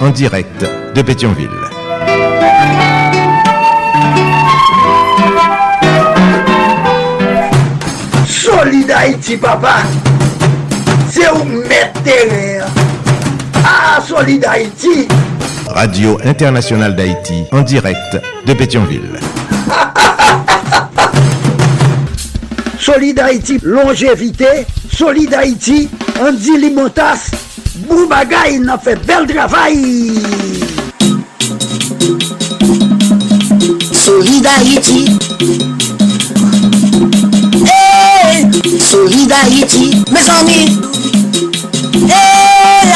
en direct de Pétionville. Solid Haïti, papa. C'est où mettre Ah, Solid Haïti. Radio Internationale d'Haïti en direct de Pétionville. Solid Haïti, longévité. Solid Haïti, Andy Limotas. Boubagaï, il a fait bel travail. Solid Haïti. Hey, Solid Haïti, mes amis. Hey,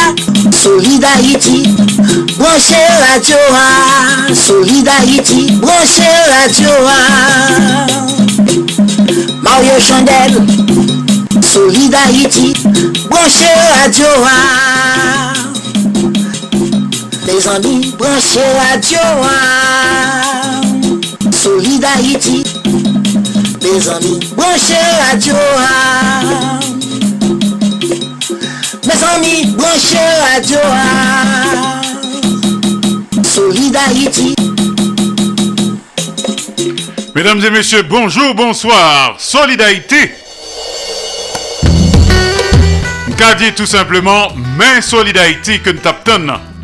Solid Haïti, branchez la joie. Solid Haïti, branchez la joie. Mario Chandel, Solid Haïti, branchez la joie. Les amis, branchez la joie. Solid Haïti, les amis, branchez la joie. Mes amis, branchez la joie. Solid Haïti. Mesdames et messieurs, bonjour, bonsoir. Solidarité. dit tout simplement, main Solidarité que nous tapons.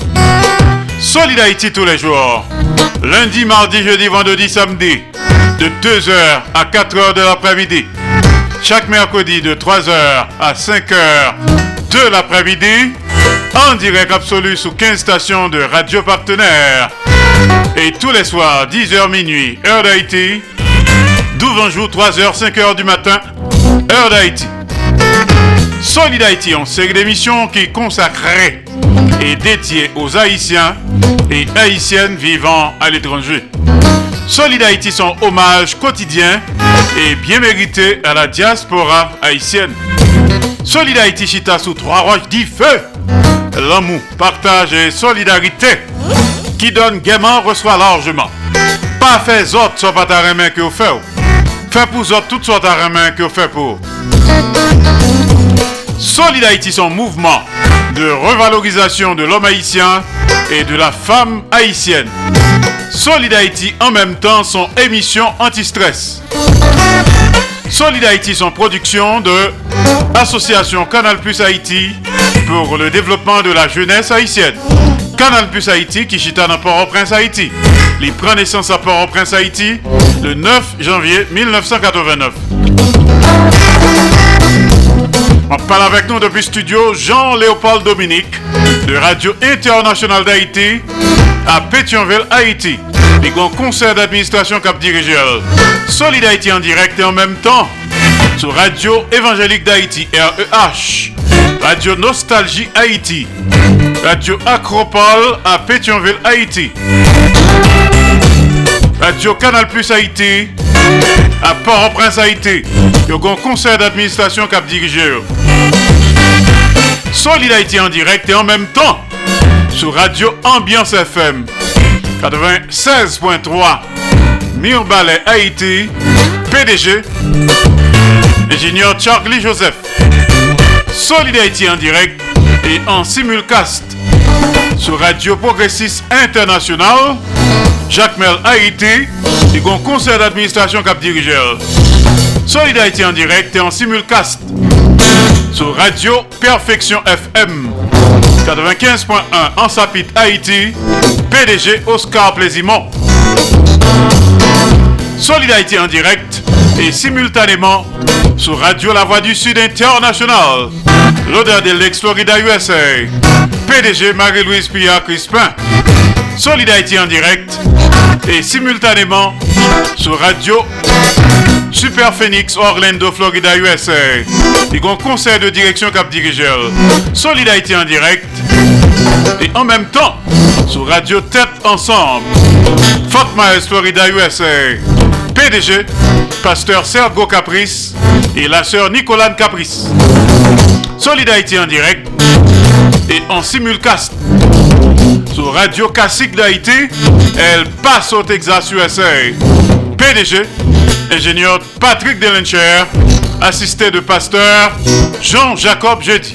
Solidarité tous les jours. Lundi, mardi, jeudi, vendredi, samedi. De 2h à 4h de l'après-midi. Chaque mercredi de 3h à 5h de l'après-midi. En direct absolu sous 15 stations de radio partenaires. Et tous les soirs, 10h minuit, heure d'Haïti. 12 jour, 3h, 5h du matin, heure d'Haïti. Solid Haïti, une série d'émissions qui et dédiée aux Haïtiens et Haïtiennes vivant à l'étranger. Solid Haïti, son hommage quotidien et bien mérité à la diaspora haïtienne. Solid Haïti, chita sous trois roches dit feu. L'amour, partage et solidarité qui donne gaiement reçoit largement. Pas fait autres soit pas ta main que vous faites. Fait pour autres toutes sortes de main que vous faites pour. Solid Haïti, son mouvement de revalorisation de l'homme haïtien et de la femme haïtienne. Solid Haïti, en même temps, son émission anti-stress. Solid Haïti, son production de Association Canal Plus Haïti pour le développement de la jeunesse haïtienne. Canal Plus Haïti qui chita dans Port-au-Prince Haïti. Il prend naissance à Port-au-Prince Haïti le 9 janvier 1989. On parle avec nous depuis studio Jean-Léopold Dominique de Radio Internationale d'Haïti à Pétionville, Haïti. Les grands conseils d'administration cap dirigeur. Solid Haïti en direct et en même temps sur Radio Évangélique d'Haïti, REH. Radio Nostalgie Haïti. Radio Acropole à Pétionville, Haïti. Radio Canal Plus Haïti à Port-au-Prince, Haïti. Le grand conseil d'administration cap dirigeur. Solid Haïti en direct et en même temps sur Radio Ambiance FM 96.3 Mirbalet Haïti PDG Ingénieur Charlie Joseph Solid Haïti en direct et en simulcast sur Radio Progressiste International Jacques Mel Haïti et grand conseil d'administration cap dirigeur Solid Haïti en direct et en simulcast sur Radio Perfection FM 95.1 en Sapit Haïti, PDG Oscar Plaisimont. Solid Haïti en direct et simultanément sur Radio La Voix du Sud International, l'odeur de l'ex-Florida USA, PDG Marie-Louise Pia Crispin. Solid Haïti en direct et simultanément sur Radio Super Phoenix Orlando Florida USA. A un conseil de direction cap dirigeur. Solid Haïti en direct et en même temps sur Radio Tête Ensemble. Fort Myers, Florida, USA. PDG, pasteur Sergo Caprice et la sœur Nicolane Caprice. Solid Haïti en direct et en simulcast sur Radio Classique d'Haïti. Elle passe au Texas, USA. PDG, ingénieur Patrick Delencher, assisté de pasteur Jean-Jacob Jeudi.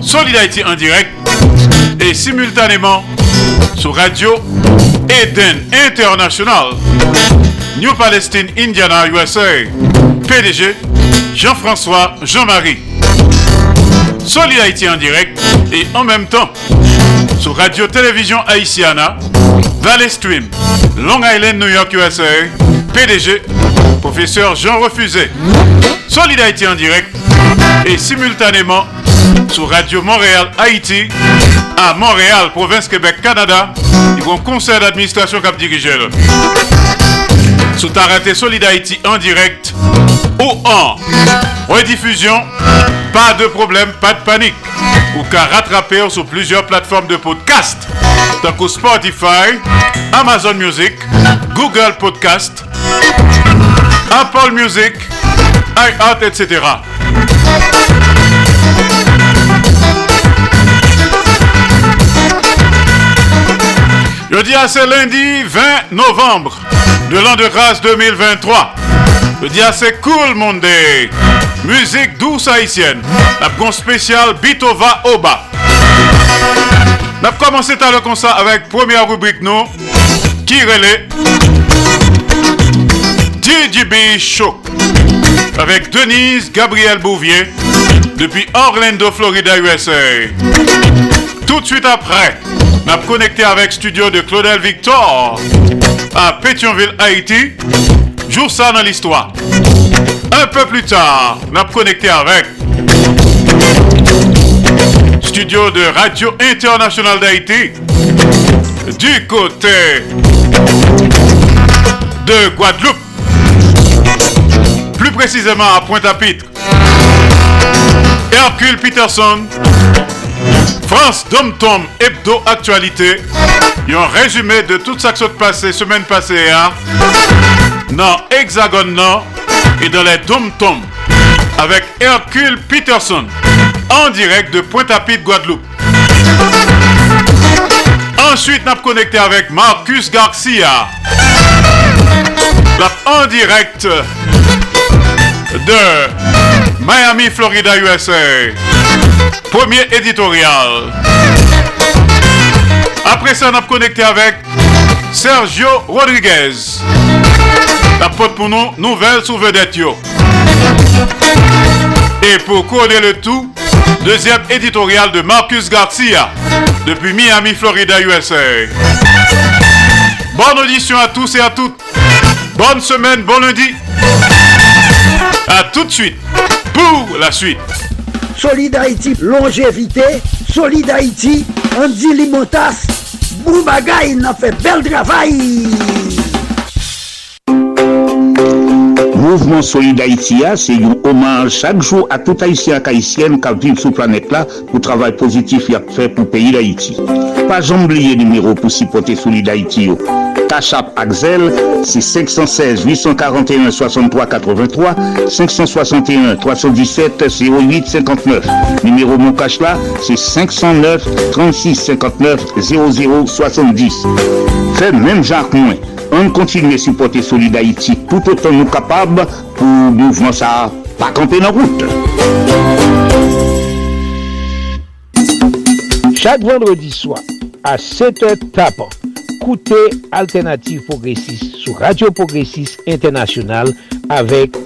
Solid Haïti en direct et simultanément sur Radio Eden International, New Palestine, Indiana, USA. PDG Jean-François Jean-Marie. Solid Haïti en direct et en même temps sur Radio Télévision Haïtiana, Valley Stream, Long Island, New York, USA. PDG Professeur Jean Refusé. Solid Haïti en direct et simultanément sur Radio Montréal Haïti à Montréal, province Québec, Canada. Ils vont conseil d'administration cap dirigé. Sous raté Solid Haïti en direct ou en rediffusion, pas de problème, pas de panique. Ou qu'à rattraper sur plusieurs plateformes de podcast, donc Spotify, Amazon Music, Google Podcast, Apple Music, iHeart, etc. Je dis à ce lundi 20 novembre de l'an de grâce 2023. Je dis à ce cool monde. Musique douce haïtienne. La bon spécial Bitova Oba. On a commencé à le concert avec première rubrique nous qui relait DJB Show avec Denise Gabriel Bouvier depuis Orlando, Florida, USA. Tout de suite après, on a connecté avec studio de Claudel Victor à Pétionville, Haïti. Jour ça dans l'histoire. Un peu plus tard, on a connecté avec studio de Radio Internationale d'Haïti du côté de Guadeloupe. Plus précisément à Pointe-à-Pitre. Hercule Peterson France Dom Tom Hebdo Actualité. un résumé de tout ça qui s'est passé semaine passée hein? Dans Hexagone Nord et dans les Dom Tom avec Hercule Peterson en direct de Pointe-à-Pitre, Guadeloupe. Ensuite, a connecté avec Marcus Garcia en direct de Miami, Florida, USA. Premier éditorial. Après ça, on a connecté avec Sergio Rodriguez. La porte pour nous, nouvelle sous vedette. Et pour coller le tout, deuxième éditorial de Marcus Garcia depuis Miami, Florida, USA. Bonne audition à tous et à toutes. Bonne semaine, bon lundi. A tout de suite pour la suite. Solid longévité. Solid Haïti, Andy Limotas. Boubagaï, n'a fait bel travail. Mouvement Solid Haïti, c'est un hommage chaque jour à tout Haïtien et qui vivent sur la planète là pour le travail positif qu'il a fait pour le pays d'Haïti. Pas oublier le numéro pour supporter Solid Haïti. Tachap Axel, c'est 516 841 63 83 561 317 08 59. Numéro mon cash là, c'est 509 36 59 00 70. Fait même Jacques Moins. an kontinue supporte soli da iti tout otan nou kapab pou mouvman sa pa kampe nan route. Chak vendredi swa, a 7 et tapan, koute Alternative Progressive sou Radio Progressive Internationale avek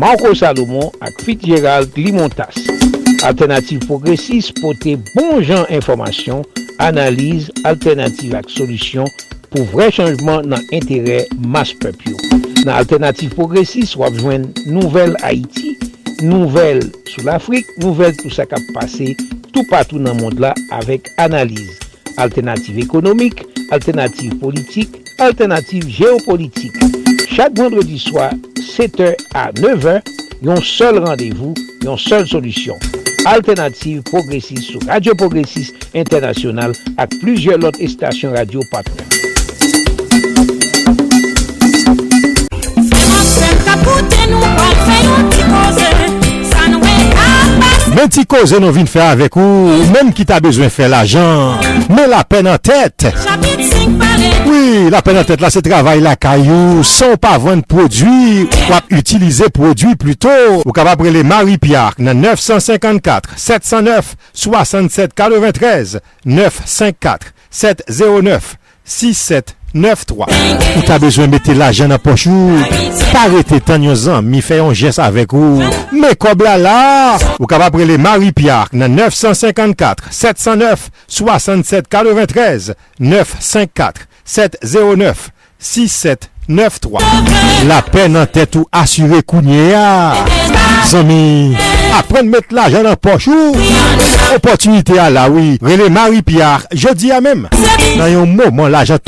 Marco Salomon ak Fitzgerald Limontas. Alternative Progressive pote bon jan informasyon, analize, alternative ak solusyon pou vre chanjman nan entere mas pep yo. Nan alternatif progresis wap jwen nouvel Haiti, nouvel sou l'Afrik, nouvel tout sa kap pase, tout patou nan mond la avek analize. Alternatif ekonomik, alternatif politik, alternatif geopolitik. Chak vendredi swa, 7h a 9h, yon sol randevou, yon sol solisyon. Alternative Progressive sou Radio Progressive Internasyonal ak plujye lot estasyon radio patren. Men ti koze nou vin fè avek ou, menm ki ta bezwen fè la jan, men la pen an tèt. Oui, la pen an tèt la se travay la kayou, son pa vwen prodwi, wap utilize prodwi pluto. Ou kapap rele Marie-Pierre nan 954 709 67 43, 954 709 67 9-3. Ou ta bezwen mette la jen apochou. Parete tan yon zan, mi fè yon jes avèk ou. Me kob la la. Ou kaba prele Marie-Pierre nan 954-709-6743. 954-709-6743. 67 43 954 709 67 9-3 La pen nan tèt ou asyre kounye ya Zami Apren met la jan an pochou Opotunite a la oui. Rele Marie-Pierre Je di a mem Nan yon mouman la jan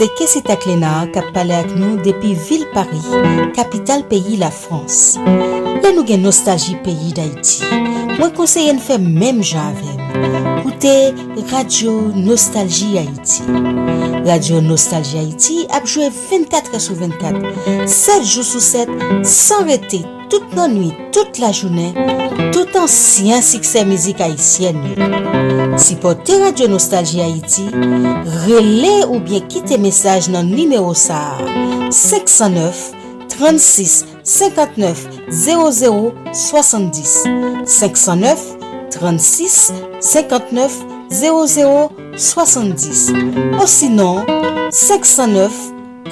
Se Kessi Taklena kap pale ak nou depi vil Paris, kapital peyi la Frans. La nou gen nostalji peyi da iti. Mwen konseyen fe mèm jan avem. Koute Radio Nostalji Haiti. Radio Nostalji Haiti ap 24 sou 24, 7 jou sou 7, san rete tout nan nwi, tout la jounen, tout ansyen sikse mizik Haitien yo. Si po te Radio Nostalji Haiti, rele ou bien kite mesaj nan nimeo sa 509 36 59 00 70 509 36 59 00 70 ou sinon 509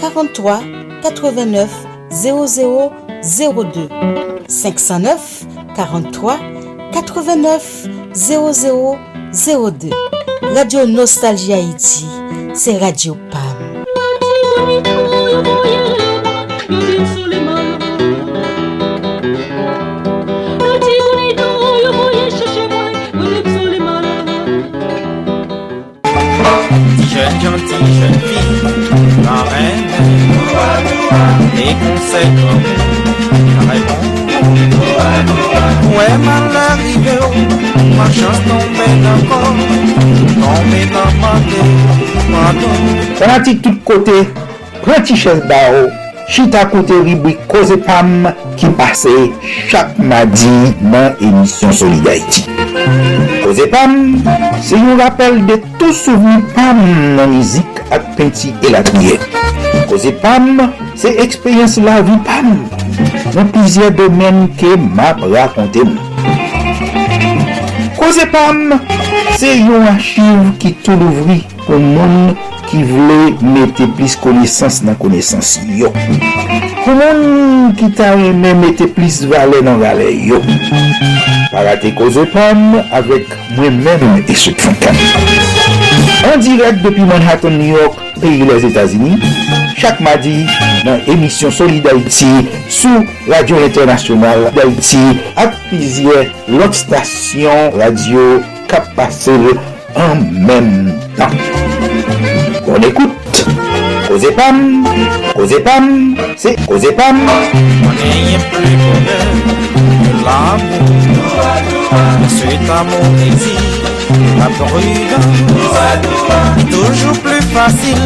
43 89 00 70 02 509 43 89 00 02 Radio Nostalgie Haïti, c'est Radio PAM. Jeune reine, les Mwen man la rive ou, man chans nan men akon, nan men nan mante, mante. Sanati tout kote, preti ches ba ou, chita kote ribwi koze pam ki pase chak madi nan emisyon Solidarity. Koze Pam, se yon rappel de tout souveni Pam nan mizik ak penti elakouye. Koze Pam, se ekspeyens la vi Pam, nan pizye domen ke map rakonte mou. Koze Pam, se yon achiv ki tou louvri pou moun ki vle mette plis konesans nan konesans yo. Pou moun ki ta reme mette plis vale nan vale yo. Parate koze pam, avek mwen men mette souk fankan. An direk depi Manhattan, New York, peyi les Etats-Unis, chak madi nan emisyon Soli d'Haïti sou Radio Internasyonal d'Haïti ak pizye lot stasyon radio kap pase an men tan. Kon ekoute, koze pam, Koze Pam, c'est Koze Pam. On n'est plus bonheur que l'amour. Cet amour exige la prudence. Toujours plus facile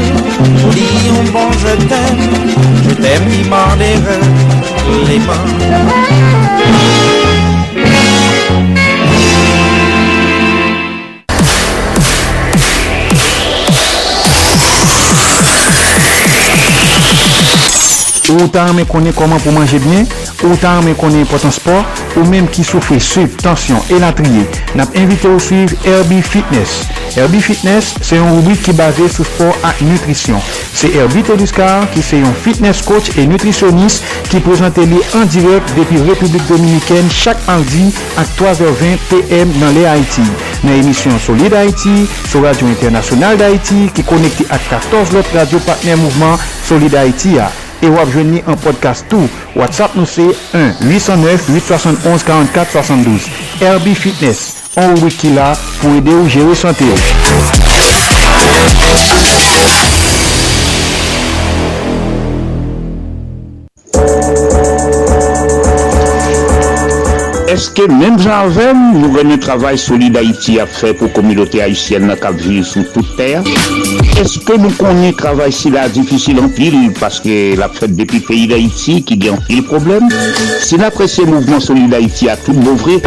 dire un bon je t'aime. Je t'aime, il m'en les. Ou ta men konen koman pou manje bien, ou ta men konen potan sport, ou menm ki soufri suiv, tansyon, elatriye. Nap invite ou suiv Herbie Fitness. Herbie Fitness se yon rubrik ki base sou sport ak nutrisyon. Se Herbie Teduscar ki se yon fitness coach e nutrisyonist ki prezante li an direk depi Republik Dominikene chak mardi ak 3h20 pm nan le Haiti. Nan emisyon Solid Haiti, sou Radio Internasyonal d'Haiti ki konekte ak 14 lot radio partner mouvment Solid Haiti ya. E wap jwen ni an podcast tou. WhatsApp nou se 1-809-871-4472. Herbie Fitness, an wiki la pou ede ou jere sante Eske menm janvem nou rene travay solide Haiti ap fe pou komilote Haitienne na kap vive sou tout ter? Eske nou konen travay si la difisil an pil paske la fet depi peyi d'Haiti ki gen an pil problem? Si la presye mouvment solide Haiti a tout bouvre,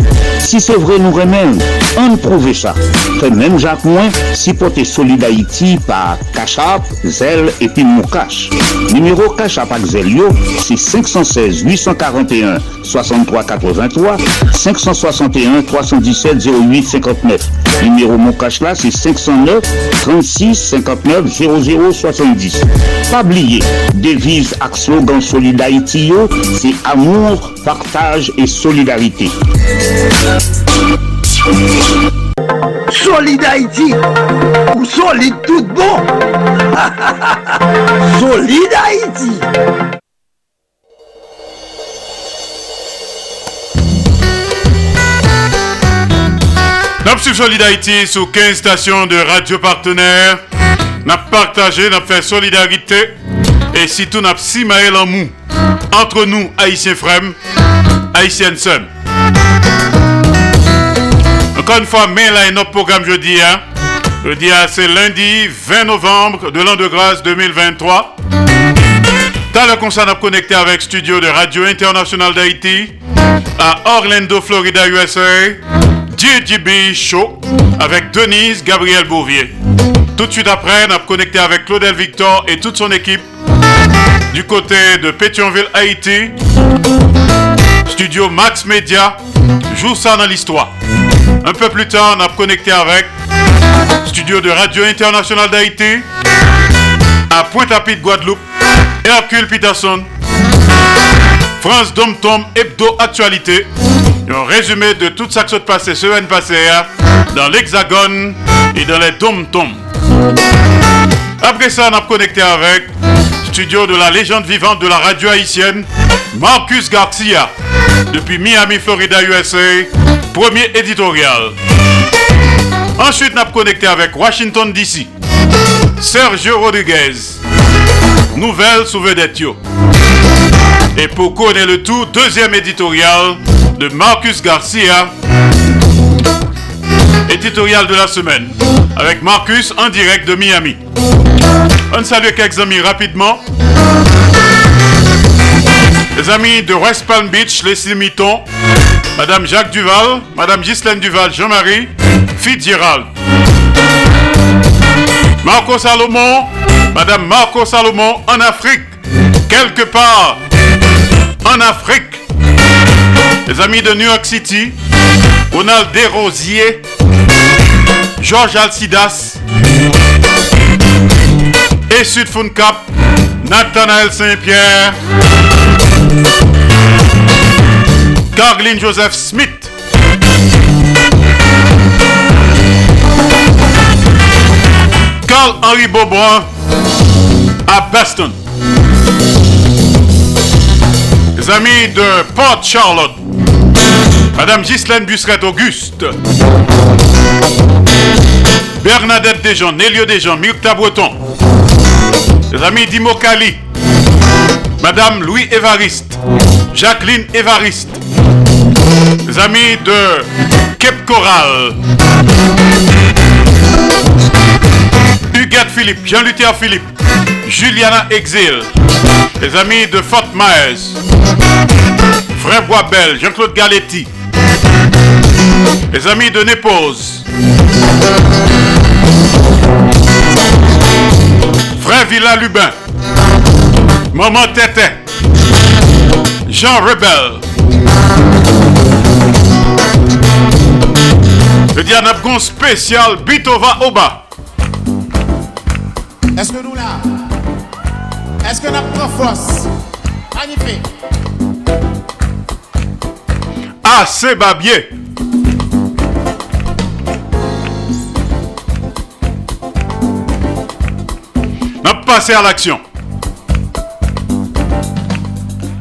si se vre nou remen, an prouve sa. Fe menm jank mwen, si pote solide Haiti pa Kachap, Zel epi Moukache. Numero Kachap ak Zel yo, si 516 841 6383 561 317 08 59. Numéro mon cache là, c'est 509 36 59 00 70. Pas oublier, devise ak slogan Solid Haïti, c'est amour, partage et solidarité. Solid Haïti, ou solide tout bon. Solid Haïti. Sur Solid Haïti sur 15 stations de radio partenaires. Nous partagé, nous fait solidarité. Et si tout n'a si mou. Entre nous, Haïtiens frères, Haïtiennes sœurs. Encore une fois, mais là, notre programme jeudi. Hein? Jeudi, hein, c'est lundi 20 novembre de l'an de grâce 2023. T'as le concert à connecter avec studio de Radio Internationale d'Haïti à Orlando, Florida, USA. DJB Show avec Denise Gabriel Bouvier. Tout de suite après, on a connecté avec Claudel Victor et toute son équipe du côté de Pétionville, Haïti. Studio Max Media joue ça dans l'histoire. Un peu plus tard, on a connecté avec studio de Radio Internationale d'Haïti à Pointe-à-Pitre, Guadeloupe, Hercule Peterson, France Dom Tom Hebdo Actualité. Un résumé de tout ça qui s'est passé semaine passée hein, dans l'Hexagone et dans les dom tom. Après ça, on a connecté avec studio de la légende vivante de la radio haïtienne, Marcus Garcia, depuis Miami, Florida, USA, premier éditorial. Ensuite, on a connecté avec Washington, D.C., Sergio Rodriguez, nouvelle sous vedette. Et pour connaître le tout, deuxième éditorial de Marcus Garcia, éditorial de la semaine, avec Marcus en direct de Miami. On salue quelques amis rapidement. Les amis de West Palm Beach, les Simitons, Madame Jacques Duval, Madame Ghislaine Duval, Jean-Marie, Fitzgerald. Marco Salomon, Madame Marco Salomon en Afrique, quelque part en Afrique. Les amis de New York City, Ronald Desrosiers, Georges Alcidas et Sud Cap, Nathanaël Saint-Pierre, Carline Joseph Smith. Carl-Henri Beaubois à Boston. Les amis de Port Charlotte, Madame Ghislaine Busseret-Auguste, Bernadette Desjans, Nélio Desjans, Mirta Breton, les amis d'Imokali, Madame Louis Évariste, Jacqueline Évariste, les amis de Cape Coral, Huguette Philippe, Jean-Luther Philippe, Juliana Exil, les amis de Fort Myers, Frère Boisbel, Jean-Claude Galetti, les amis de Népose, Frère Villa Lubin, Maman Tété, Jean Rebel, le Dianabgon spécial Bitova Oba. Est-ce que nous là? Est-ce que nous avons force? Magnifique. Ah, c'est Babier. On passé à l'action.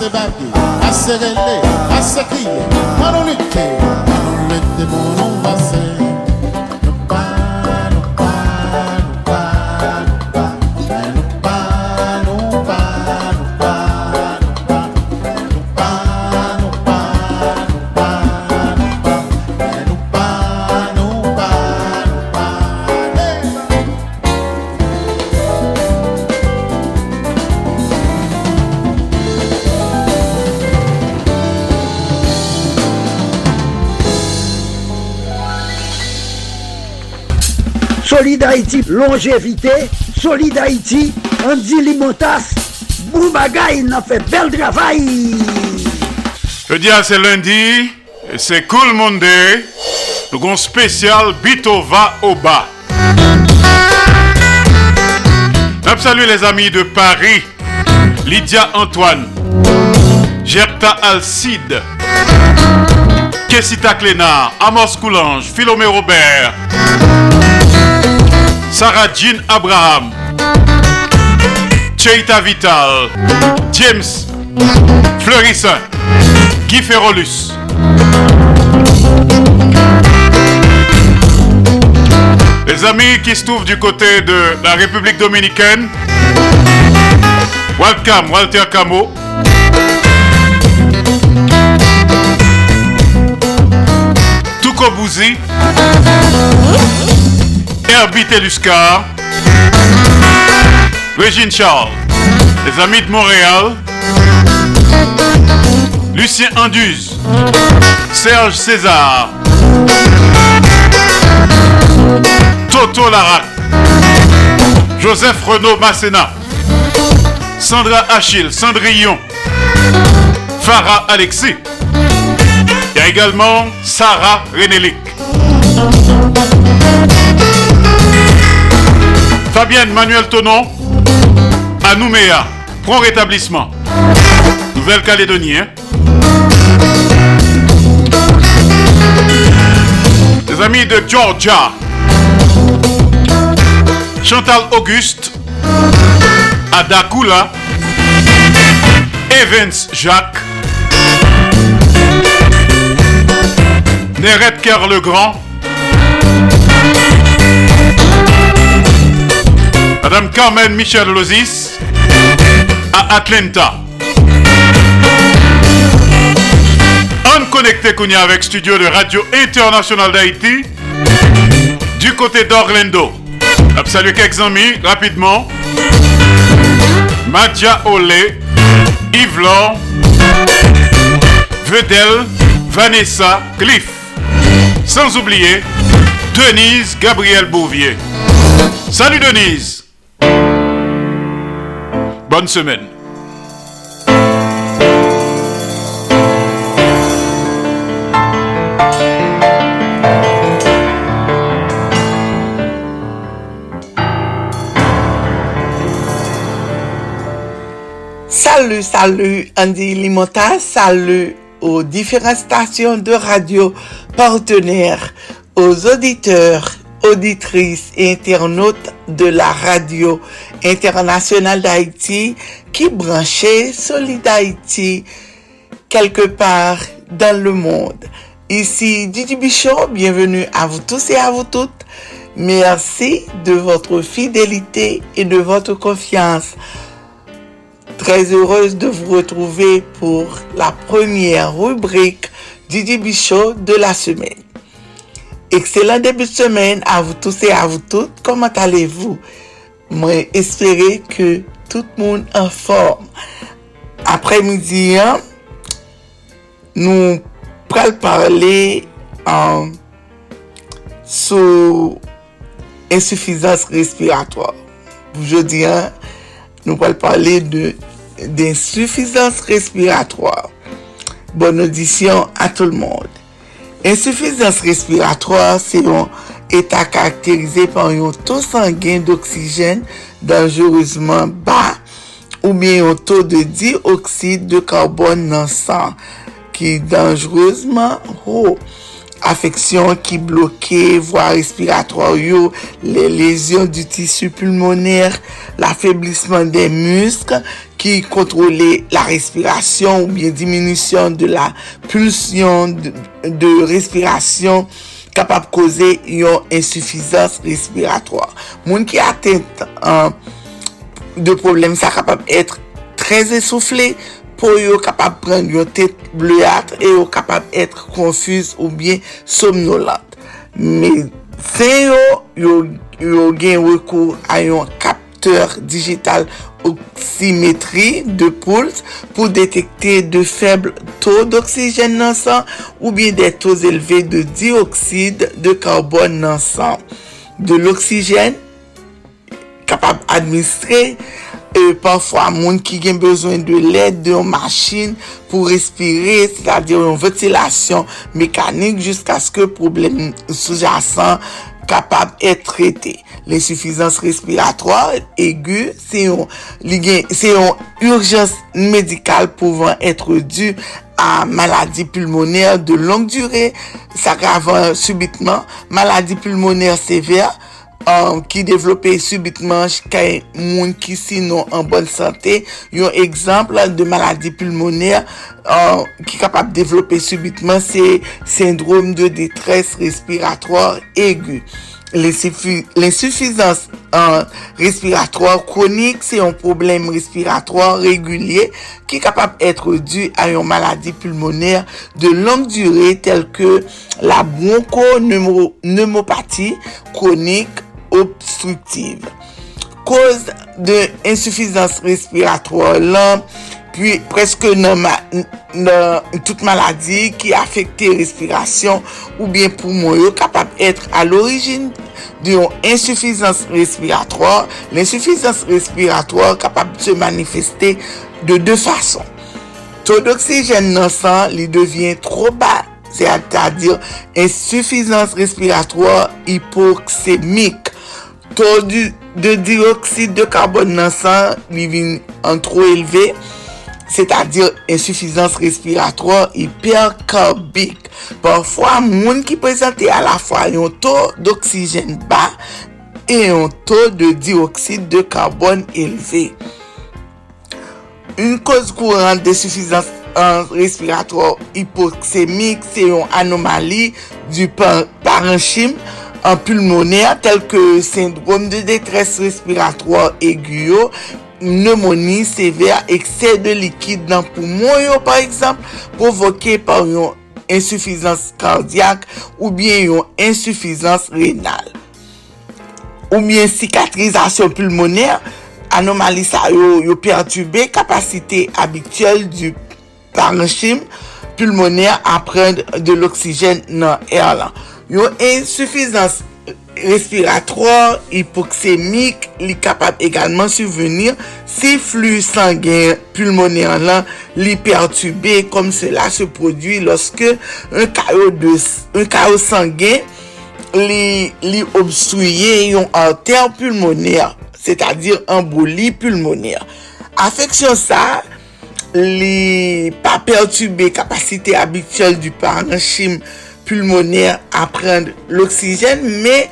a sebaglio, a serelle, a sefie, ma non è che, ma non è Monon. Solid Haïti, longévité. Solid Haïti, Andy Limotas. Boubagaï, il a fait bel travail. Je dis à c'est lundi, c'est Cool Monday. Nous avons spécial Bitova Oba. Je salue les amis de Paris, Lydia Antoine, Gerta Alcide, Kessita Clénard, Amos Coulange, Philomé Robert, Sarah Jean Abraham, Cheita Vital, James Fleurissin, Guy Ferrolus. Les amis qui se trouvent du côté de la République dominicaine, welcome Walter Camo. Touko Bouzi, Herbie Teluscar, Régine Charles, les amis de Montréal, Lucien Anduze, Serge César, Toto Larac, Joseph Renaud Masséna, Sandra Achille, Cendrillon, Farah Alexis. Il y a également Sarah Renélic. Fabienne Manuel Tonon, à Nouméa, prompt rétablissement. Nouvelle-Calédonie. hein. Les amis de Georgia. Chantal Auguste. Ada Kula. Evans Jacques. Nérette Kerr le Madame Carmen Michel Lozis à Atlanta. On connecté qu'on y a avec studio de Radio International d'Haïti du côté d'Orlando. Je salue quelques amis rapidement. Madia Olé, Yves Laure, Vedel, Vanessa, Cliff. Sans oublier Denise Gabriel Bouvier. Salut Denise. Bonne semaine. Salut, salut Andy Limota, salut aux différentes stations de radio partenaires, aux auditeurs, auditrices et internautes de la radio internationale d'Haïti qui branchait Solid Haïti quelque part dans le monde. Ici Didi Bichot, bienvenue à vous tous et à vous toutes. Merci de votre fidélité et de votre confiance. Très heureuse de vous retrouver pour la première rubrique Didi Bichot de la semaine. Excellent début de semaine à vous tous et à vous toutes. Comment allez-vous? Moi, espérer que tout le monde en forme. Après-midi, hein, nous pral parler en sous insuffisance respiratoire. Jeudi, hein, nous allons parler de d'insuffisance respiratoire. Bonne audition à tout le monde. Insufizans respiratoir se yon eta karakterize pan yon to sangyen d'oksijen danjoureusement ba ou bien yon to de dioksid de karbon nan san ki danjoureusement ho. Afeksyon ki bloke, vwa respiratorio, le lezyon du tisu pulmoner, la feblisman de musk, ki kontrole la respirasyon ou bien diminisyon de la pulsyon de, de respirasyon kapap koze yon insufizans respiratoir. Moun ki atente an de problem sa kapap etre trez esoufle pou yo kapap pren yon tet bleuatre e yo kapap etre konfuse ou bien somnolante. Me se yo, yo, yo gen wekou a yon kapteur digital oxymétrie de pulse pour détecter de faibles taux d'oxygène dans le sang ou bien des taux élevés de dioxyde de carbone dans le sang. De l'oxygène capable d'administrer et parfois moun qui gen besoin de l'aide d'une machine pour respirer, c'est-à-dire une ventilation mécanique jusqu'à ce que problème sous-jacent capable d'être traité. L'insuffisance respiratoire aiguë, c'est une, c'est une urgence médicale pouvant être due à maladie pulmonaire de longue durée, s'aggravant subitement, maladie pulmonaire sévère, um, ki devlope subitman kay moun ki sinon an bon sante. Yon ekzample de maladi pulmoner um, ki kapap devlope subitman se sindrom de detres respirator egu. L'insuffisans uh, respirator kronik se yon problem respirator regulye ki kapap etre du a yon maladi pulmoner de long dure tel ke la bronko-neumopati kronik obstructive. Cause de insuffisance respiratoire lan, puis presque nan tout maladie ki affecte respiration ou bien poumon yo kapap etre a l'origine de yon insuffisance respiratoire. L'insuffisance respiratoire kapap se manifeste de deux façons. Taux d'oxygène nan san li devient trop bas, c'est-à-dire insuffisance respiratoire hypoxémique. Taux de dioxyde de carbone nan san li vin an tro eleve, c'est-à-dire insuffisance respiratoire hypercarbique. Parfois, moun ki prezante à la fois yon taux d'oxygène bas et un taux de dioxyde de carbone élevé. Une cause courante d'insuffisance euh, respiratoire hypoxémique, c'est une anomalie du par- an pulmonea tel ke sindrom de detres respiratoir eguyo, pneumoni sever, ekse de likid nan poumon yo par eksemp, provoke par yon insuffisans kardyak ou bien yon insuffisans renal. Ou bien sikatrizasyon pulmonea, anomalisa yo, yo pertube kapasite abituel du parenchim pulmonea apren de l'oksijen nan air lan. yon insufizans respirator, hipoksemik, li kapab egalman suvenir se flu sangyen pulmoner lan li pertube kom cela se prodwi loske un kao, kao sangyen li, li obstruye yon anter pulmoner, se ta dir emboli pulmoner. Afeksyon sa, li pa pertube kapasite abityol du paranchim pulmonaire à prendre l'oxygène, mais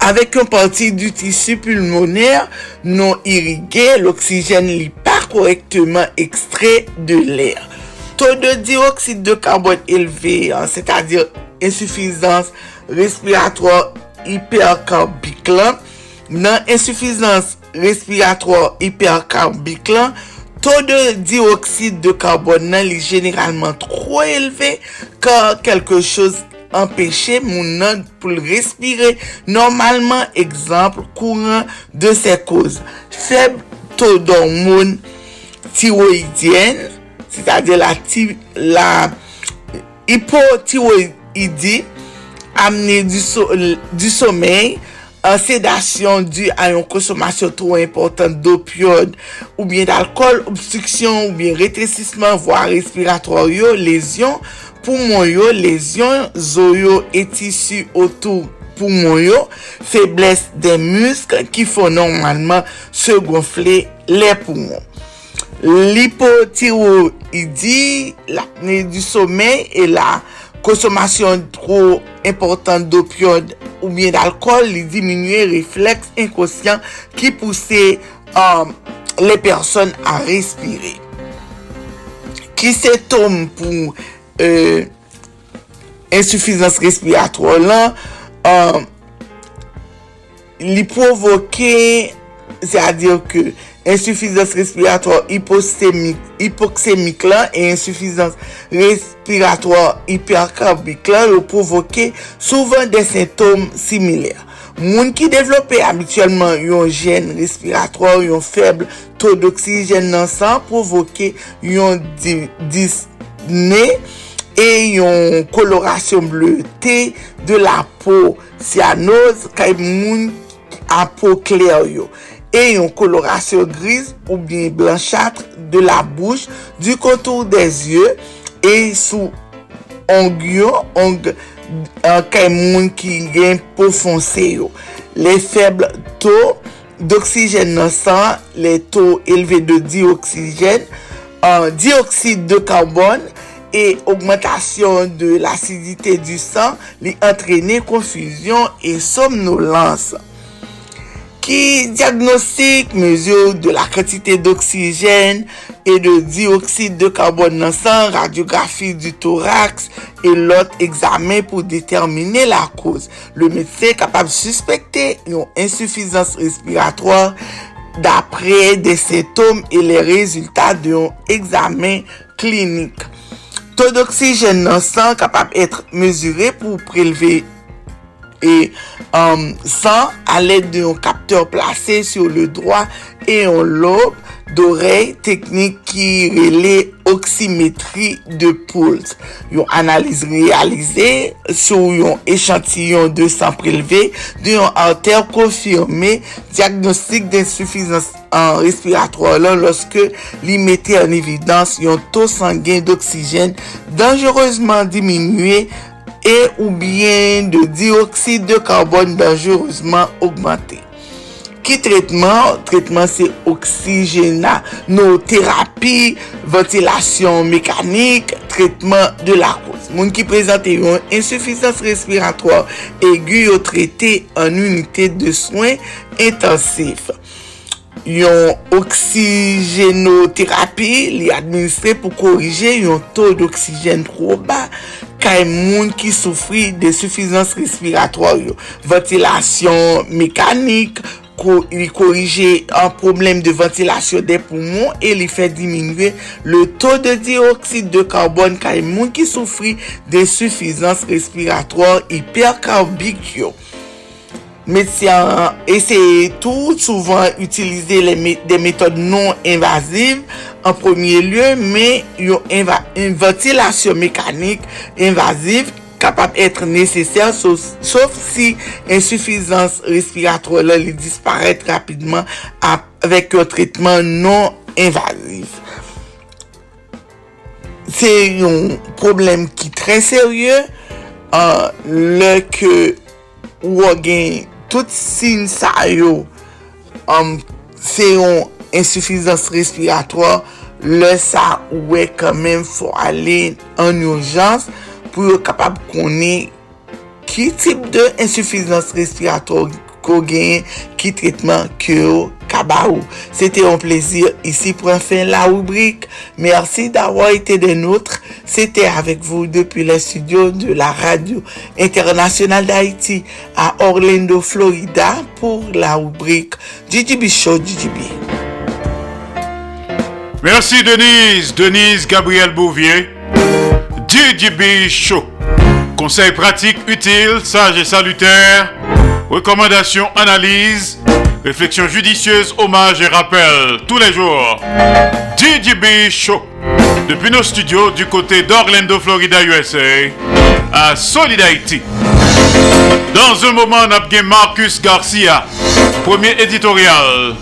avec une partie du tissu pulmonaire non irrigué, l'oxygène li pas correctement extrait de l'air. Taux de dioxyde de carbone élevé, hein, c'est-à-dire insuffisance respiratoire hypercarbique nan insuffisance respiratoire hypercarbique to de dioksid de karbon nan li generalman tro eleve ka kelke chos empèche moun nan pou l respire normalman ekzamp kouran de se koz. Feb to don moun tiroidyen, se ta de la, la hipotiroidi amne du, so, du somey Euh, an sedasyon di an yon konsomasyon tro important d'opiod ou bien d'alkol, obstriksyon ou bien retresisman, vwa respiratoryo, lesyon, poumon yo, lesyon, zoyo et tissu otou poumon yo, febles den musk ki fò normalman se gonfle le poumon. L'hypotiro idi, l'apne du somè e la consommation trop importante d'opioïdes ou bien d'alcool, les diminuer réflexes inconscients qui poussaient euh, les personnes à respirer. Qui symptômes pour euh, insuffisance respiratoire là, euh, li que insuffisance Insufizans respirator hipoksemik lan e insufizans respirator hiperkarbik lan yo provoke souvan de sintom similè. Moun ki devlopè abituelman yon jen respirator, yon feble to d'oksijen nan san provoke yon disne e yon kolorasyon bleutè de la po cyanoz kay moun apo kler yo. e yon kolorasyon griz ou bien blanchatre de la bouche, du kontour des ye, e sou ongyo, ong, anke euh, moun ki gen pou fonse yo. Le feble to d'oksijen nan san, le to eleve de dioksijen, an euh, dioksid de karbon, e augmentation de l'acidite du san, li antrene konfuzyon e somnolans. Qui diagnostique mesure de la quantité d'oxygène et de dioxyde de carbone dans le sang, radiographie du thorax et l'autre examen pour déterminer la cause. Le médecin est capable de suspecter une insuffisance respiratoire d'après des symptômes et les résultats d'un examen clinique. Taux d'oxygène dans le sang capable d'être mesuré pour prélever et um, sans à l'aide d'un capteur placé sur le doigt et un lobe d'oreille technique qui relaie oxymétrie de pulse. Yon analyse réalisée sur yon échantillon de sang prélevé de yon artère confirmée diagnostic d'insuffisance en respiratoire là, lorsque l'y mettait en évidence yon taux sanguin d'oxygène dangereusement diminué et ou bien de dioxyde de carbone dangereusement augmenté. Ki tretman, tretman se oksijena, nou terapi, ventilasyon mekanik, tretman de la kouz. Moun ki prezante yon insufisans respiratoire egu yo trete unité de soin intensif. yon oksijenoterapi li administre pou korije yon to d'oksijen proba kay moun ki soufri de sufizans yo. ventilasyon mekanik, ko, li korije an problem de ventilasyon de poumon e li fe diminwe le to de dioksid de karbon kay moun ki soufri de sufizans respiratorio hiperkarbik yo. Metisyan eseye tou, souvan utilize me, de metode non-invasive en premier lieu, men yon inventilasyon mekanik invasive kapap etre neseser sof si insufizans respirator la li disparet rapidman avek yon tritman non-invasive. Se yon problem ki tre serye, uh, le ke wò gen tout sin sa yo um, se yon insufizans respirator le sa wè kèmèm fò alè an urjans pou yo kapab konè ki tip de insufizans respirator ko gen ki kyo Kabaou. C'était un plaisir ici pour enfin la rubrique. Merci d'avoir été des nôtres. C'était avec vous depuis le studio de la radio internationale d'Haïti à Orlando, Florida pour la rubrique DJB Show DJB. Merci Denise, Denise Gabriel Bouvier, DJB Show. Conseils pratiques, utiles, sages et salutaires, recommandations, analyses, réflexions judicieuses, hommages et rappels tous les jours. DJB Show. Depuis nos studios du côté d'Orlando, Florida, USA, à Solid Haïti. Dans un moment, on a Marcus Garcia, premier éditorial.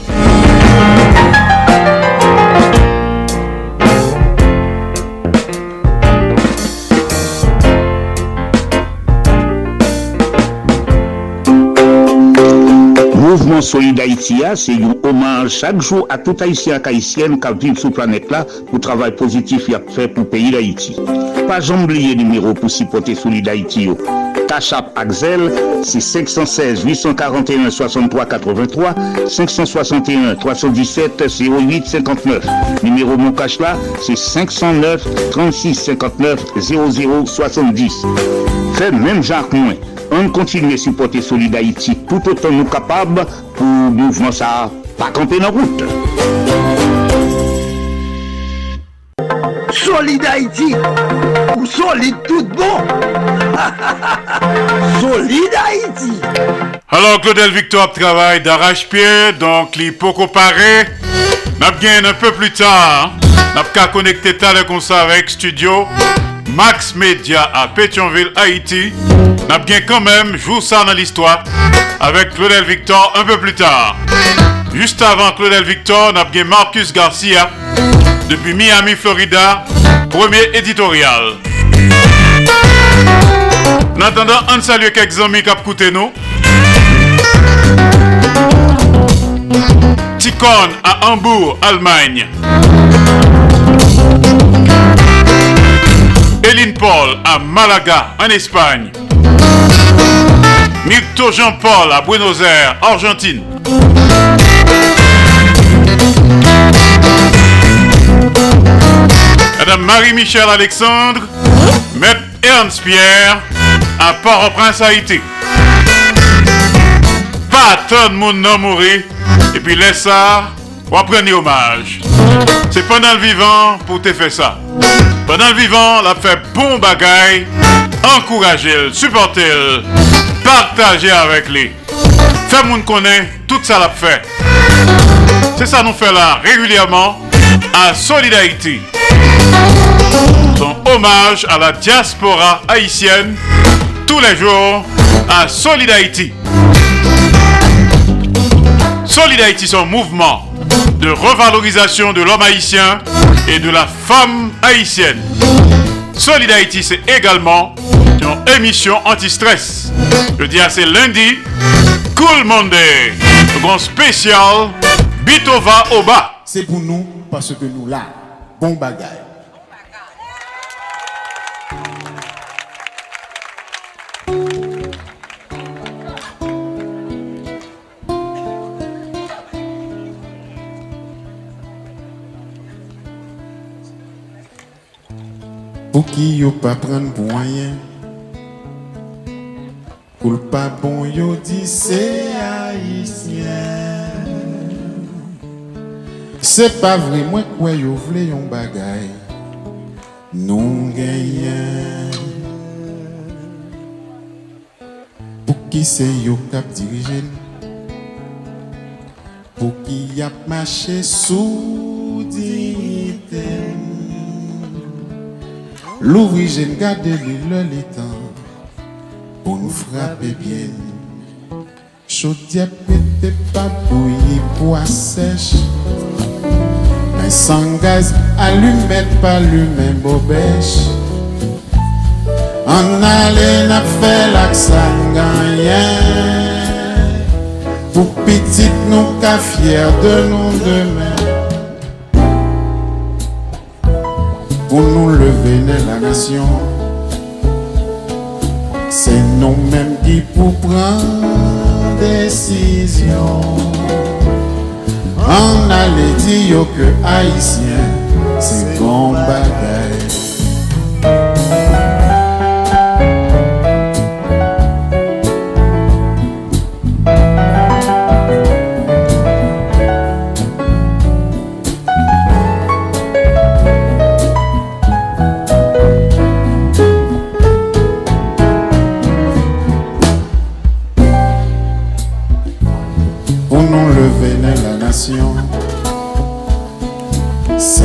Solid Haïti, c'est un hommage chaque jour à tout Haïtien et Haïtienne qui vivent sur la planète là pour le travail positif qu'il a fait pour le pays d'Haïti. Pas oublier le numéro pour supporter Solid Haïti. Tachap Axel, c'est 516 841 63 83 561 317 08 59. Numéro mon c'est 509 36 59 00 70. Fait même Jacques Moins. On continue à supporter Solid Haïti tout autant nous capables pour mouvement ça pas camper dans route. Solid Haïti ou solide tout bon. solide Haïti. Alors Claudel Victor travaille d'arrache-pied, donc il peut comparer. N'a bien un peu plus tard, n'a qu'à connecter tal comme ça avec studio Max Media à Pétionville, Haïti. N'a bien quand même joué ça dans l'histoire avec Claudel Victor un peu plus tard. Juste avant Claudel Victor, n'a bien Marcus Garcia depuis Miami, Florida, premier éditorial. En attendant, on salue quelques amis qui ont nous. Ticon à Hambourg, Allemagne. Eline Paul à Malaga, en Espagne. Mirto Jean-Paul à Buenos Aires, Argentine. Madame Marie-Michel Alexandre, Maître Ernst Pierre à Port-au-Prince, Haïti. Pas tant de monde non mourir et puis laisse ça, on prendre hommage. C'est pendant le vivant pour te faire ça. Pendant le vivant, la fait bon bagaille, encourager, supporter, partager avec lui. Faire moun connaît tout ça l'a fait. C'est ça nous fait là régulièrement à Solid Haïti. Son hommage à la diaspora haïtienne tous les jours à Solid Haïti. Solid Haïti, son mouvement de revalorisation de l'homme haïtien et de la femme haïtienne. Solid Haïti, c'est également une émission anti-stress. Je dis à c'est lundi, Cool Monday. Grand spécial Bitova Oba. C'est pour nous parce que nous là, bon bagaille. Pour qui yo pas prendre pour rien Pour le pas bon yo dit c'est haïtien. C'est pas vrai moi quoi yo vle yon bagay Non gagnant Pour qui c'est yo cap dirigé Pour qui y a marché sous L'origine garde le le temps pour nous frapper bien. Chaudière pété pas bouillie, bois sèche. Mais sans gaz, allumette pas allumé bobèche. En allait n'a fait l'accent gagnant. Pour petite nous qu'à fier de nous demain. Pour nous lever la nation. C'est nous-mêmes qui pour prendre décision. On allait dire que haïtien, c'est bon.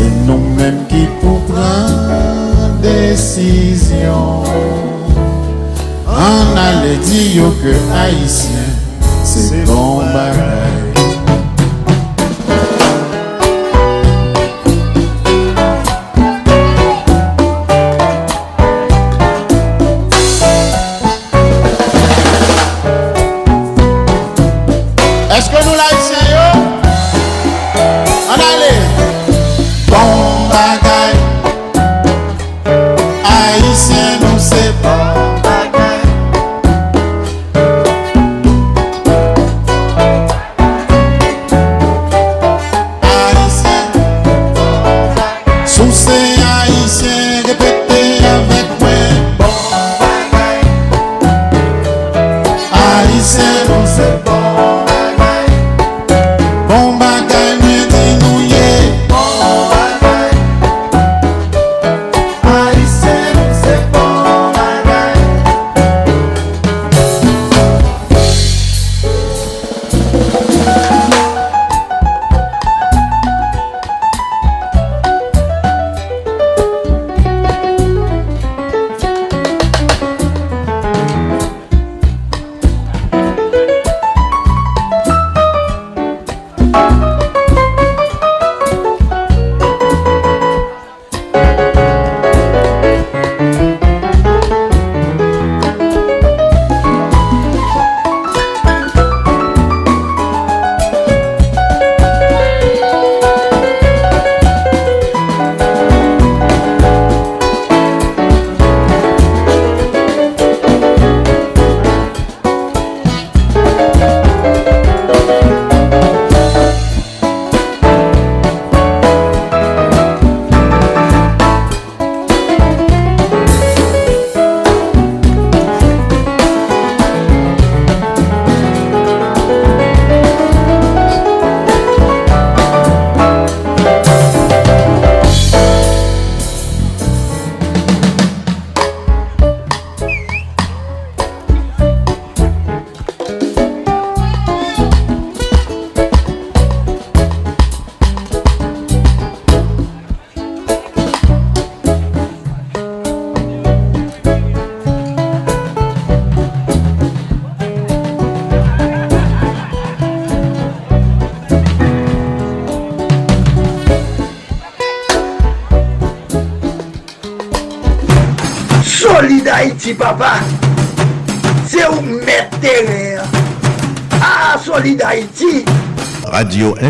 C'est nous-mêmes qui prendre décision. On allait dire que haïtien, c'est bon bagaille.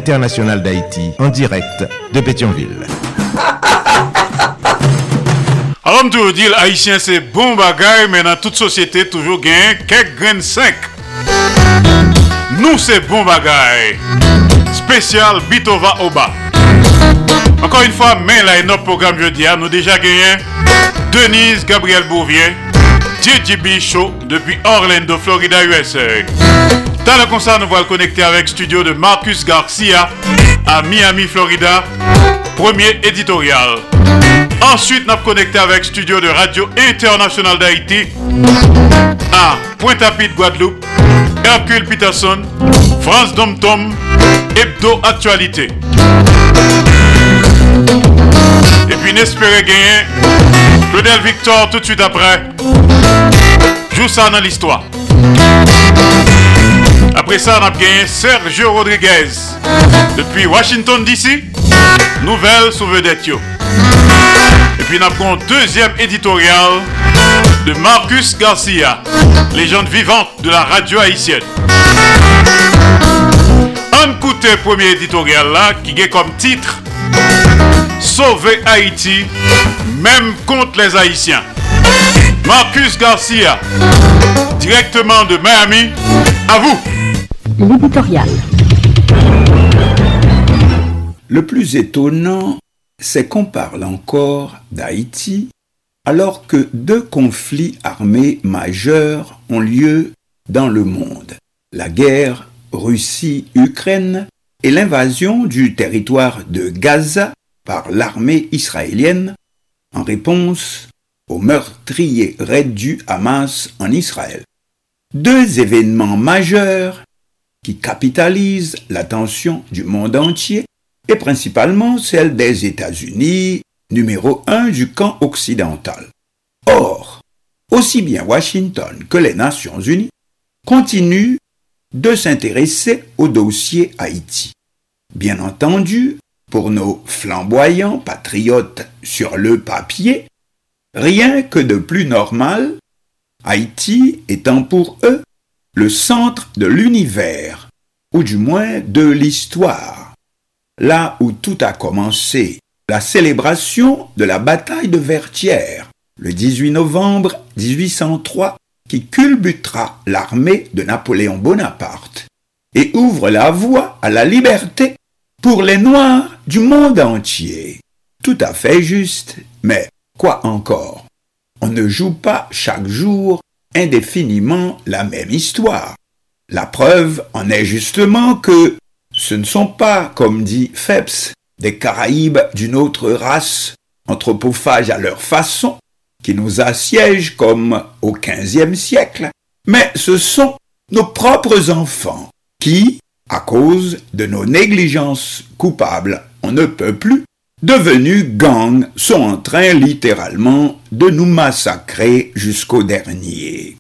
Internationale d'Haïti, en direct de Pétionville. Alors, je dire, haïtien, c'est bon bagage, mais dans toute société, toujours gain quelques graines secs. Nous, c'est bon bagage. Spécial Bitova Oba. Encore une fois, mais là, notre programme jeudi, nous déjà gagné Denise Gabriel Bouvier, JJB Show depuis Orlando, Florida, USA. Dans le concert, nous allons connecter avec studio de Marcus Garcia à Miami, Florida. Premier éditorial. Ensuite, nous connecter avec studio de Radio International d'Haïti à Pointe-à-Pitre, Guadeloupe. Hercule Peterson, France Dom Tom, Hebdo Actualité. Et puis n'espérez gagner Claudel Victor tout de suite après. Joue ça dans l'histoire. Après ça, on a gagné Sergio Rodriguez depuis Washington DC. Nouvelle sous vedette. Et puis, on a un deuxième éditorial de Marcus Garcia, légende vivante de la radio haïtienne. On écoute le premier éditorial là qui est comme titre Sauver Haïti, même contre les Haïtiens. Marcus Garcia, directement de Miami, à vous. L'éditorial. Le plus étonnant, c'est qu'on parle encore d'Haïti alors que deux conflits armés majeurs ont lieu dans le monde. La guerre Russie-Ukraine et l'invasion du territoire de Gaza par l'armée israélienne en réponse au meurtrier raid du Hamas en Israël. Deux événements majeurs qui capitalisent l'attention du monde entier et principalement celle des États-Unis, numéro un du camp occidental. Or, aussi bien Washington que les Nations Unies continuent de s'intéresser au dossier Haïti. Bien entendu, pour nos flamboyants patriotes sur le papier, rien que de plus normal, Haïti étant pour eux le centre de l'univers, ou du moins de l'histoire, là où tout a commencé, la célébration de la bataille de Vertières, le 18 novembre 1803, qui culbutera l'armée de Napoléon Bonaparte et ouvre la voie à la liberté pour les Noirs du monde entier. Tout à fait juste, mais quoi encore? On ne joue pas chaque jour indéfiniment la même histoire. La preuve en est justement que ce ne sont pas, comme dit Phelps, des Caraïbes d'une autre race, anthropophages à leur façon, qui nous assiègent comme au XVe siècle, mais ce sont nos propres enfants qui, à cause de nos négligences coupables, on ne peut plus, devenus gangs, sont en train littéralement de nous massacrer jusqu'au dernier.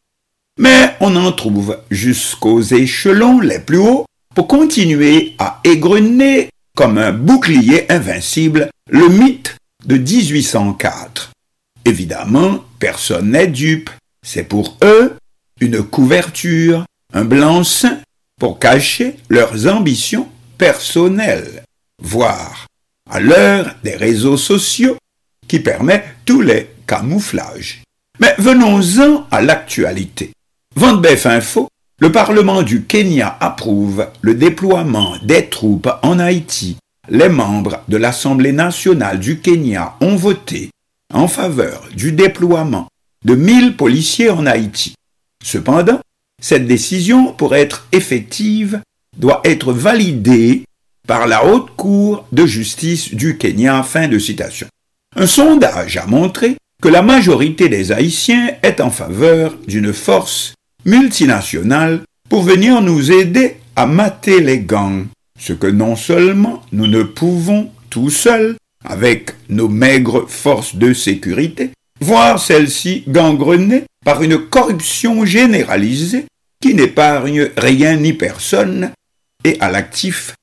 Mais on en trouve jusqu'aux échelons les plus hauts pour continuer à égrener comme un bouclier invincible le mythe de 1804. Évidemment, personne n'est dupe. C'est pour eux une couverture, un blanc-seing pour cacher leurs ambitions personnelles, voire à l'heure des réseaux sociaux qui permet tous les camouflages. Mais venons-en à l'actualité. Vendebef Info, le Parlement du Kenya approuve le déploiement des troupes en Haïti. Les membres de l'Assemblée nationale du Kenya ont voté en faveur du déploiement de 1000 policiers en Haïti. Cependant, cette décision, pour être effective, doit être validée par la Haute Cour de justice du Kenya. Fin de citation. Un sondage a montré que la majorité des Haïtiens est en faveur d'une force multinationale pour venir nous aider à mater les gangs, ce que non seulement nous ne pouvons tout seuls, avec nos maigres forces de sécurité, voir celles-ci gangrenées par une corruption généralisée qui n'épargne rien ni personne et à l'actif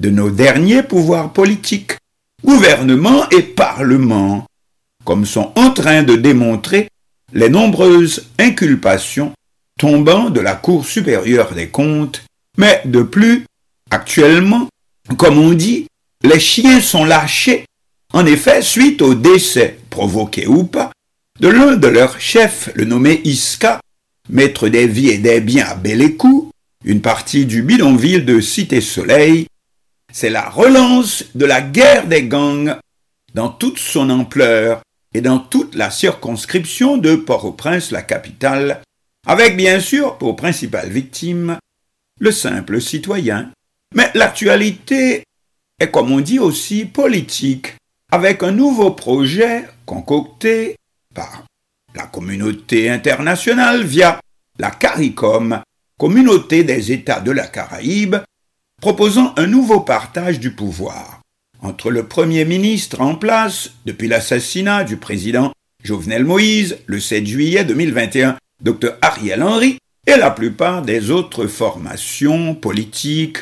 de nos derniers pouvoirs politiques, gouvernement et parlement, comme sont en train de démontrer les nombreuses inculpations tombant de la Cour supérieure des comptes Mais de plus, actuellement, comme on dit, les chiens sont lâchés. En effet, suite au décès, provoqué ou pas, de l'un de leurs chefs, le nommé Iska, maître des vies et des biens à Bélécou, une partie du bidonville de Cité Soleil, c'est la relance de la guerre des gangs dans toute son ampleur et dans toute la circonscription de Port-au-Prince, la capitale, avec bien sûr pour principale victime le simple citoyen. Mais l'actualité est, comme on dit aussi, politique, avec un nouveau projet concocté par la communauté internationale via la CARICOM, communauté des États de la Caraïbe, proposant un nouveau partage du pouvoir entre le Premier ministre en place depuis l'assassinat du président Jovenel Moïse le 7 juillet 2021, Dr Ariel Henry, et la plupart des autres formations politiques,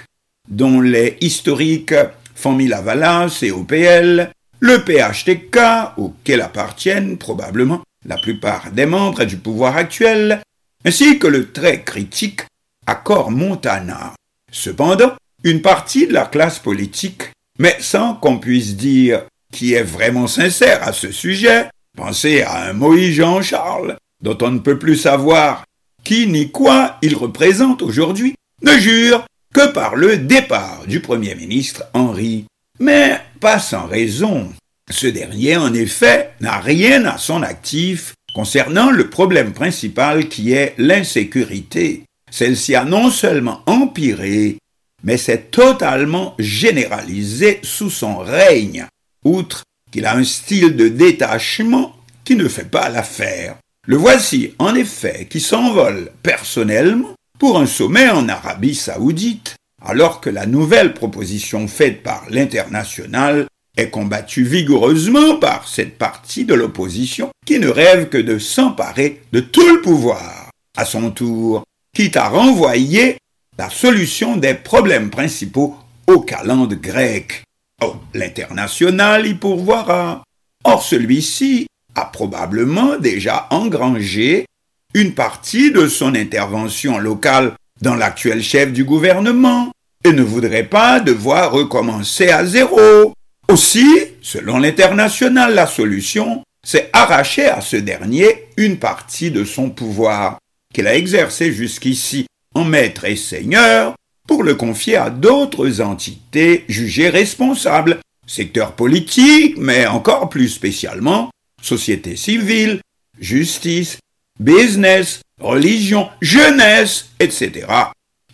dont les historiques Famille Lavalas et OPL, le PHTK, auquel appartiennent probablement la plupart des membres du pouvoir actuel, ainsi que le très critique Accord Montana. Cependant, une partie de la classe politique, mais sans qu'on puisse dire qui est vraiment sincère à ce sujet, pensez à un Moïse Jean-Charles, dont on ne peut plus savoir qui ni quoi il représente aujourd'hui, ne jure que par le départ du Premier ministre Henri. Mais pas sans raison. Ce dernier, en effet, n'a rien à son actif concernant le problème principal qui est l'insécurité. Celle-ci a non seulement empiré, mais s'est totalement généralisée sous son règne, outre qu'il a un style de détachement qui ne fait pas l'affaire. Le voici, en effet, qui s'envole personnellement pour un sommet en Arabie saoudite, alors que la nouvelle proposition faite par l'international est combattue vigoureusement par cette partie de l'opposition qui ne rêve que de s'emparer de tout le pouvoir. À son tour, quitte à renvoyer la solution des problèmes principaux au calende grec. Oh, l'international y pourvoira. Or celui-ci a probablement déjà engrangé une partie de son intervention locale dans l'actuel chef du gouvernement et ne voudrait pas devoir recommencer à zéro. Aussi, selon l'international, la solution, c'est arracher à ce dernier une partie de son pouvoir qu'il a exercé jusqu'ici maître et seigneur pour le confier à d'autres entités jugées responsables, secteur politique, mais encore plus spécialement société civile, justice, business, religion, jeunesse, etc.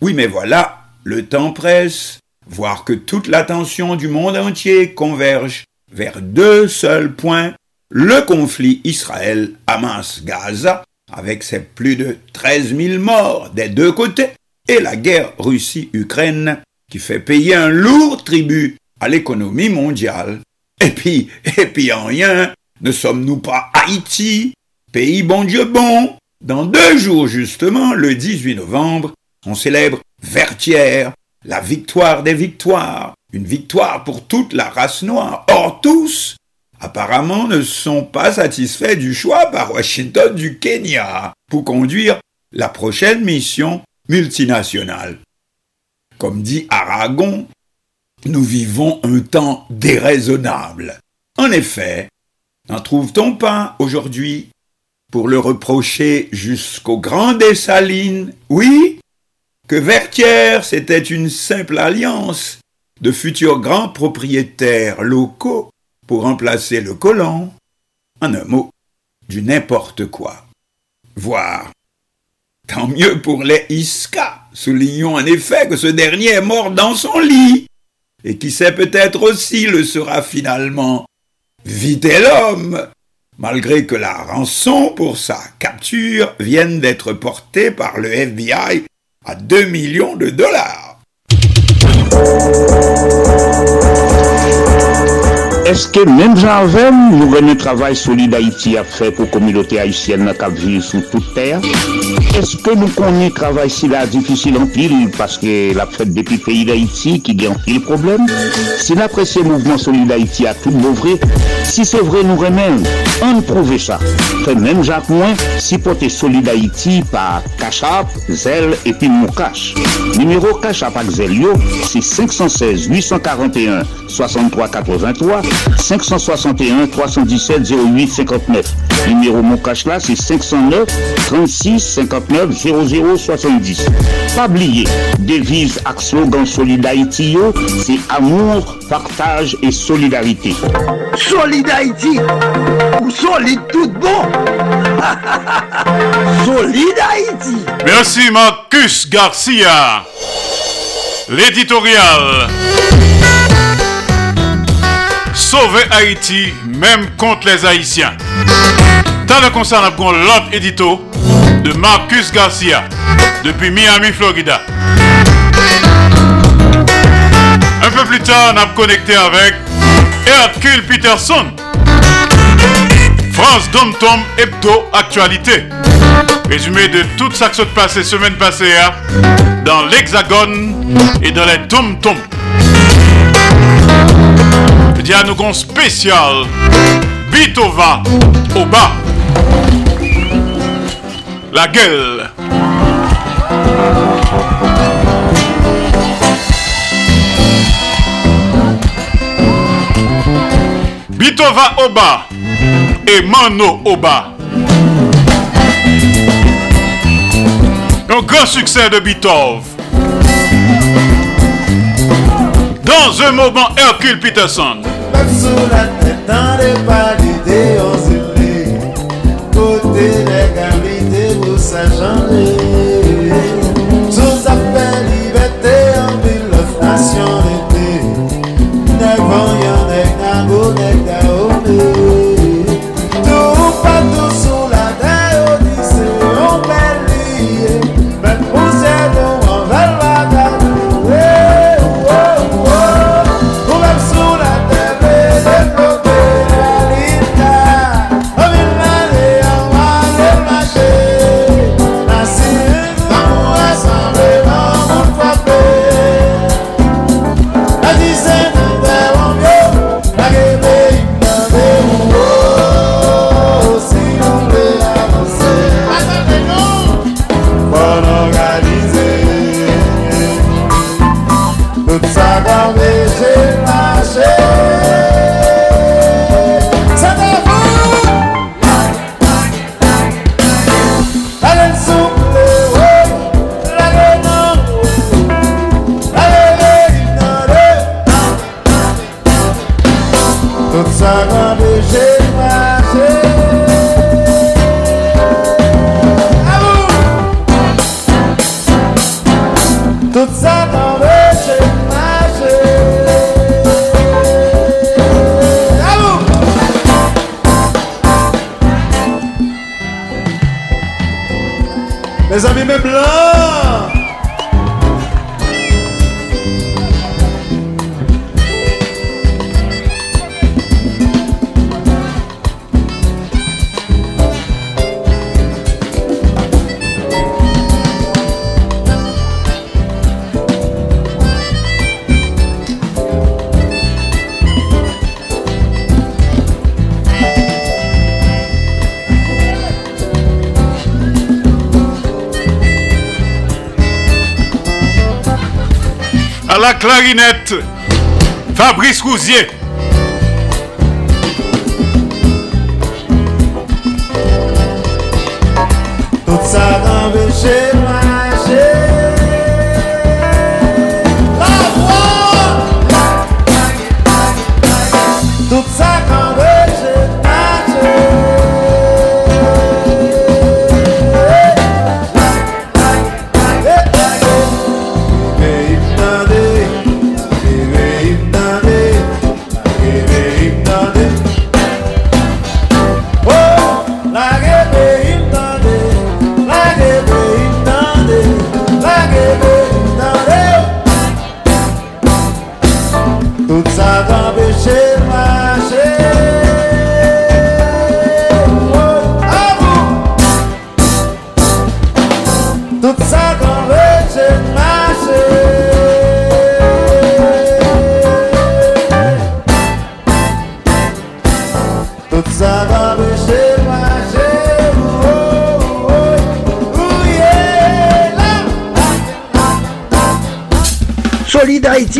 Oui, mais voilà, le temps presse. Voir que toute l'attention du monde entier converge vers deux seuls points, le conflit Israël-Hamas-Gaza, avec ses plus de 13 000 morts des deux côtés, et la guerre Russie-Ukraine, qui fait payer un lourd tribut à l'économie mondiale. Et puis, et puis en rien, ne sommes-nous pas Haïti, pays bon Dieu bon? Dans deux jours justement, le 18 novembre, on célèbre Vertière, la victoire des victoires, une victoire pour toute la race noire. Or tous, apparemment, ne sont pas satisfaits du choix par Washington du Kenya pour conduire la prochaine mission multinationale. Comme dit Aragon, nous vivons un temps déraisonnable. En effet, n'en trouve-t-on pas aujourd'hui pour le reprocher jusqu'au grand Dessalines Oui, que Vertière, c'était une simple alliance de futurs grands propriétaires locaux pour remplacer le colon. En un mot, du n'importe quoi. Voire, tant mieux pour les Iska. Soulignons en effet que ce dernier est mort dans son lit, et qui sait peut-être aussi le sera finalement. Vite l'homme, malgré que la rançon pour sa capture vienne d'être portée par le FBI à 2 millions de dollars. Est-ce que même j'avem nous un travail solide Haïti à faire pour la communauté haïtienne qui vit sur toute terre? Est-ce que nous connaissons travail si la difficile en pile parce que la fête depuis pays d'Haïti qui gagne en pile problème? Si l'apprécié mouvement solide Haïti a tout vrai Si c'est vrai, nous remède, on prouve ça. Fait même Jacques Moins, si Haïti par Cachap, Zel et puis Moukache. Numéro Cachap avec Zel yo, c'est 516 841 63 83 561 317 08 59. Numéro Moukache là, c'est 509 36 59 00 70. Pas oublier, devise ak slogan Solid Haïti yo, c'est amour, partage et solidarité. Solid Haïti ou solide tout bon Solid Haïti Merci Marcus Garcia. L'éditorial. Sauver Haïti, même contre les Haïtiens. T'as le concert à l'autre édito de Marcus Garcia depuis Miami, Florida. Un peu plus tard, on a connecté avec Hercule Peterson. France Dom Tom Hebdo Actualité. Résumé de tout ça qui s'est passé semaine passée hein, dans l'Hexagone et dans les Tom Tom. Dianogon spécial Bitova au bas. La gueule. Bitova Oba et Mano Oba. Un grand succès de Bitov. Dans un moment, Hercule Peterson. Même sous la tête dans les palidés, on se. Côté des gamités, vous. Sous Fabrice Rousier.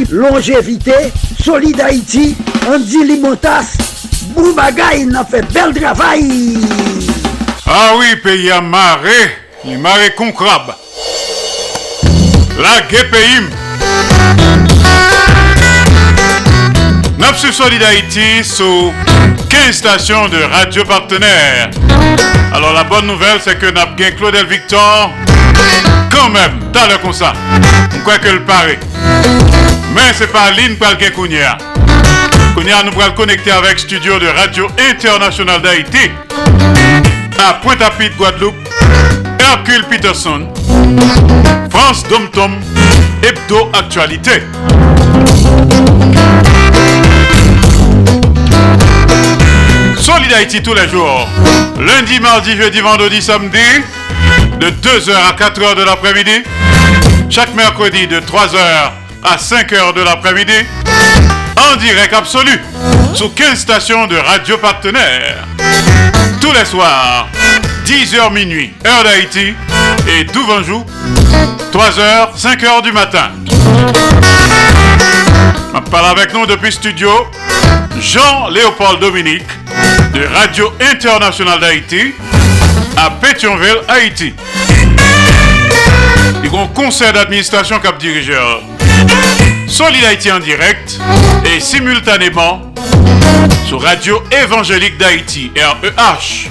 Longévité. Solid Haïti, Andy Limotas. Boubagaï, n'a fait bel travail. Ah oui, pays à marée, il marée con crabe. La GPIM. Sur Solid Haïti sur 15 stations de radio partenaires. Alors la bonne nouvelle, c'est que nous avons Claudel Victor quand même, t'as le comme ça. Que le paraît. Mais c'est pas Lynn le Kounia. Kounia nous le connecter avec studio de Radio Internationale d'Haïti. À Pointe-à-Pitre, Guadeloupe, Hercule Peterson, France Dom Tom, Hebdo Actualité. Solid Haïti tous les jours, lundi, mardi, jeudi, vendredi, samedi, de 2h à 4h de l'après-midi, chaque mercredi de 3h à 5h de l'après-midi, en direct absolu, sous 15 stations de radio partenaires. Tous les soirs, 10h minuit, heure d'Haïti, et jour, 3h, 5h du matin. On parle avec nous depuis studio Jean-Léopold Dominique de Radio Internationale d'Haïti à Pétionville, Haïti. Il y a un conseil d'administration cap dirigeur. Solid Haïti en direct et simultanément sur Radio Évangélique d'Haïti, REH,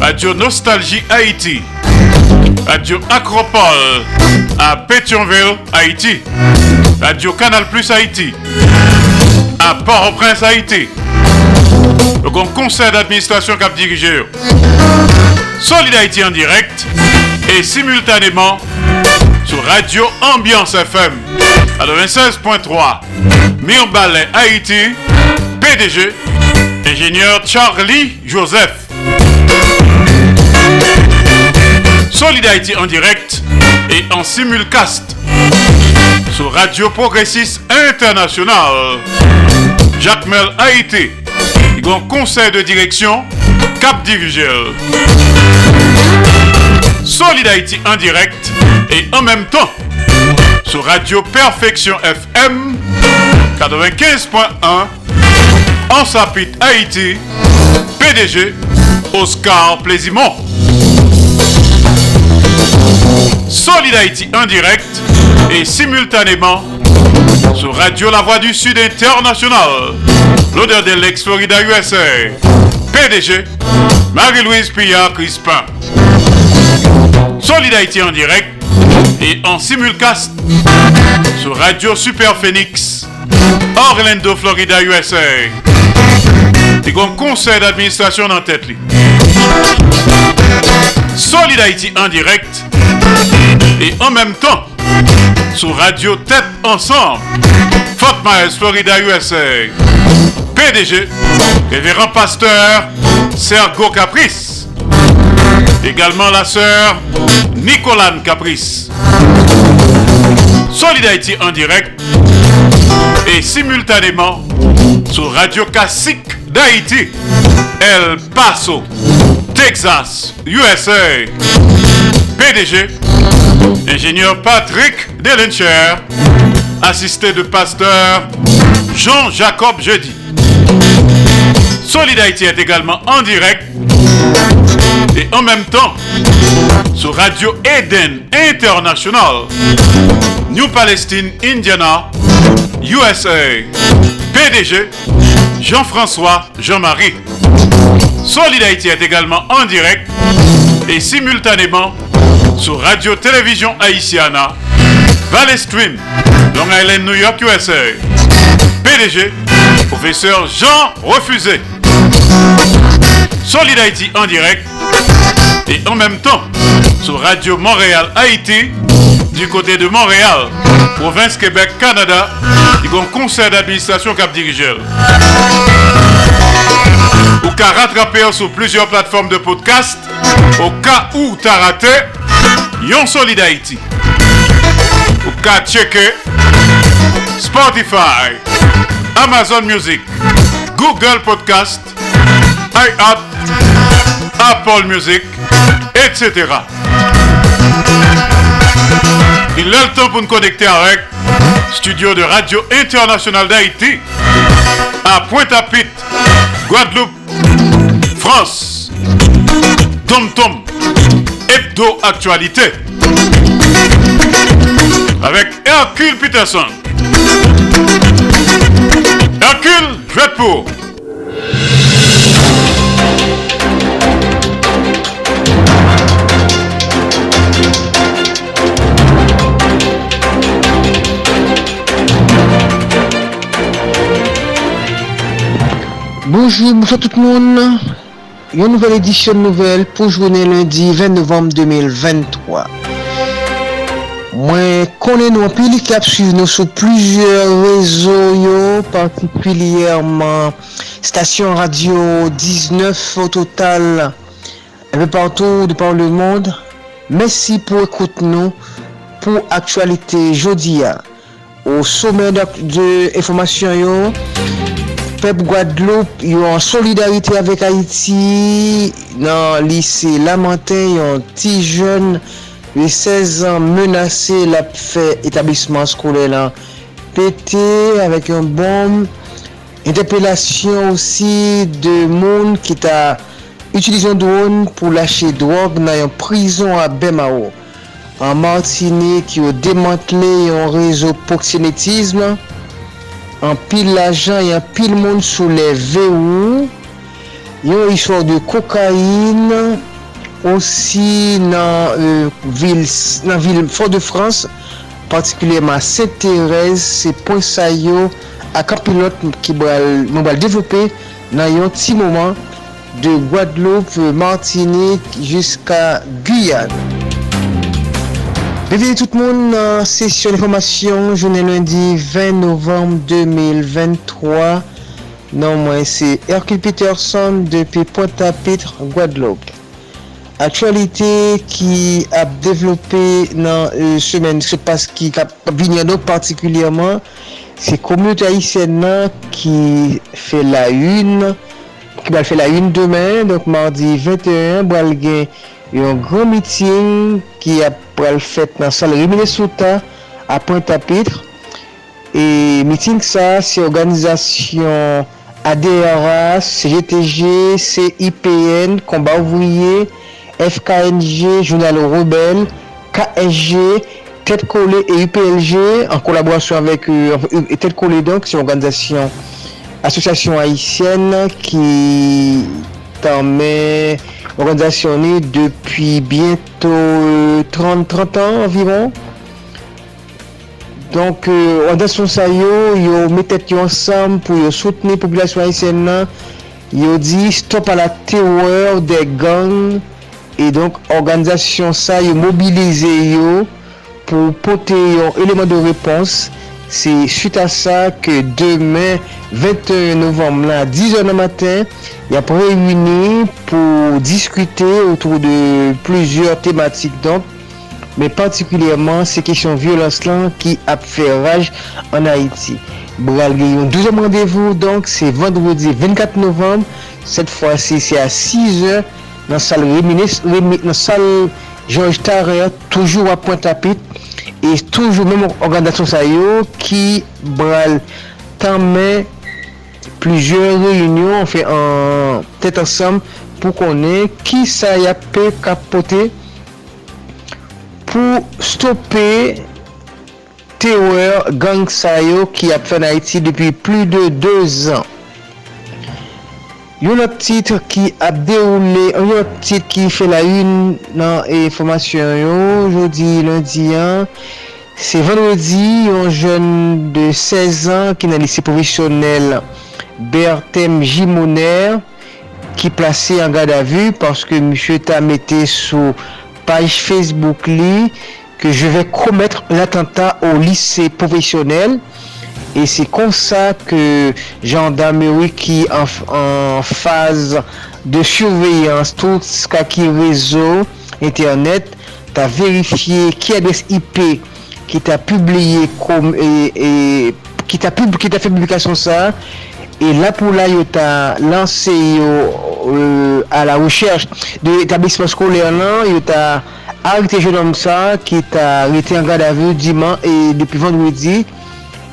Radio Nostalgie Haïti, Radio Acropole à Pétionville, Haïti, Radio Canal Plus Haïti, à Port-au-Prince, Haïti. Le conseil d'administration cap dirigeur. Solid Haïti en direct et simultanément sur Radio Ambiance FM 96.3 Mirbalet Haïti, PDG, ingénieur Charlie Joseph. Solid Haïti en direct et en simulcast sur Radio Progressiste International. Jacques Mel Haïti, grand conseil de direction, Cap Dirigeur. Solid Haïti en direct et en même temps sur Radio Perfection FM 95.1 en Sapit Haïti, PDG Oscar Plaisimont. Solid Haïti en direct et simultanément sur Radio La Voix du Sud International, l'odeur de l'ex-Florida USA, PDG Marie-Louise Pillard Crispin. Solid Haïti en direct et en simulcast sur Radio Super Phoenix, Orlando, Florida, USA. Et un conseil d'administration en tête. Solid Haïti en direct et en même temps sur Radio Tête Ensemble, Fort Myers, Florida, USA. PDG, révérend pasteur Sergo Caprice. Également la sœur Nicolane Caprice. Solid Haïti en direct et simultanément sur Radio Classique d'Haïti, El Paso, Texas, USA. PDG, ingénieur Patrick Delencher, assisté de pasteur Jean-Jacob Jeudi. Solid est également en direct et en même temps sur Radio Eden International, New Palestine, Indiana, USA. PDG Jean-François Jean-Marie. Solid Haïti est également en direct et simultanément sur Radio Télévision Haïtiana, Valley Stream, Long Island, New York, USA. PDG, professeur Jean Refusé. Solid Haïti en direct et en même temps sur Radio Montréal Haïti du côté de Montréal, province Québec, Canada, il y a un conseil d'administration cap dirigeur. Ou qu'à rattraper sur plusieurs plateformes de podcast au cas où tu as raté Yon Solid Haïti. Ou qu'à checker Spotify, Amazon Music, Google Podcast, iHeart, Apple Music, etc. Il est le temps pour nous connecter avec studio de Radio Internationale d'Haïti à Pointe-à-Pitre, Guadeloupe, France. Tom Tom, Hebdo Actualité. Avec Hercule Peterson. Hercule, je pour. Bonjour, bonsoir tout moun. Yon nouvel edisyon nouvel pou jounen lundi 20 novem 2023. Mwen konen nou apil ki ap suiv nou sou plujer rezo yo, partikulyerman stasyon radio 19 au total eve partou de par le monde. Mèsi pou ekoute nou pou aktualite jodi ya. Ou somen de informasyon yo, pep Guadeloupe yon solidarite avèk Haiti nan lise Lamantin yon ti jen yon 16 an menase la fè etablisman skole lan pète avèk yon bom interpelasyon osi de moun ki ta utilizyon drone pou lache drog nan yon prison a Bemao. An Martinique yon demantle yon rezo proxenetisme an pil l'ajan, yon pil moun sou le ve ou, yon isor de kokain, osi nan euh, vil, nan vil Fort de France, partikulyèman Saint-Thérèse, se pon sa yo, ak an pilot ki moun bal devopè, nan yon ti mouman, de Guadeloupe, Martinique, jiska Guyane. Bienvenue tout le monde dans session d'information journée lundi 20 novembre 2023. Non moi c'est Hercule Peterson depuis Pointe-à-Pitre, Guadeloupe. Aktualite ki ap devlope nan euh, semen, se pas ki ap vinyan nou partikulyerman, se komyote Haitien nan ki fe la yun, ki bal fe la yun demen, donk mardi 21, bal gen yon gran miting ki ap pral fèt nan sal Rimine Souta a Pointe-à-Pitre e miting sa se organizasyon ADRA, CGTG, CIPN, Komba Ouvriye, FKNG, Jounal Rebelle, KSG, Tête Collée et UPLG en collaboration avec euh, Tête Collée donc, c'est l'organisation Association Haïtienne qui tanmen organizasyon ni depi bientou euh, 30-30 an environ. Donk, euh, organizasyon sa yo, yo metet yo ansam pou yo soutene populasyon Haitien nan, yo di stop a la teror de gang, e donk organizasyon sa yo mobilize yo pou pote yon eleman de repons, C'est suite à ça que demain, 21 novembre, là, 10h du matin, il y a pour pour discuter autour de plusieurs thématiques. Donc, mais particulièrement ces questions violence là qui a fait rage en Haïti. Bral Gayon, deuxième rendez-vous, donc c'est vendredi 24 novembre. Cette fois-ci, c'est à 6h dans la salle, Réminis, Réminis, dans salle Georges Tarrer, toujours à Pointe-à-Pitre. E toujou mèm organizasyon sa yo ki bral tanmen plujye reyunyon fè an tèt ansam pou konen ki sa ya pe kapote pou stoppe teror gang sa yo ki ap fè na iti depi pli de 2 an. Yon lot tit ki ap deroule, yon lot tit ki fe la yun nan e formasyon yo, jodi lundi an, se vendredi yon jen de 16 an ki nan lise profesyonel Bertem Jimoner ki plase an gade avu paske msye ta mette sou page Facebook li ke je ve kometre l'attentat ou lise profesyonel. E se kon sa ke jandameri ki an faz de surveyans tout ska ki rezo internet ta verifiye ki adres IP ki ta publiye kom e, e ki ta, pub, ta fe publikasyon sa e la pou la yo ta lanse yo euh, a la recherche de etablisman skole anan yo ta arite jenom sa ki ta rete an gade avu diman e depi vendredi.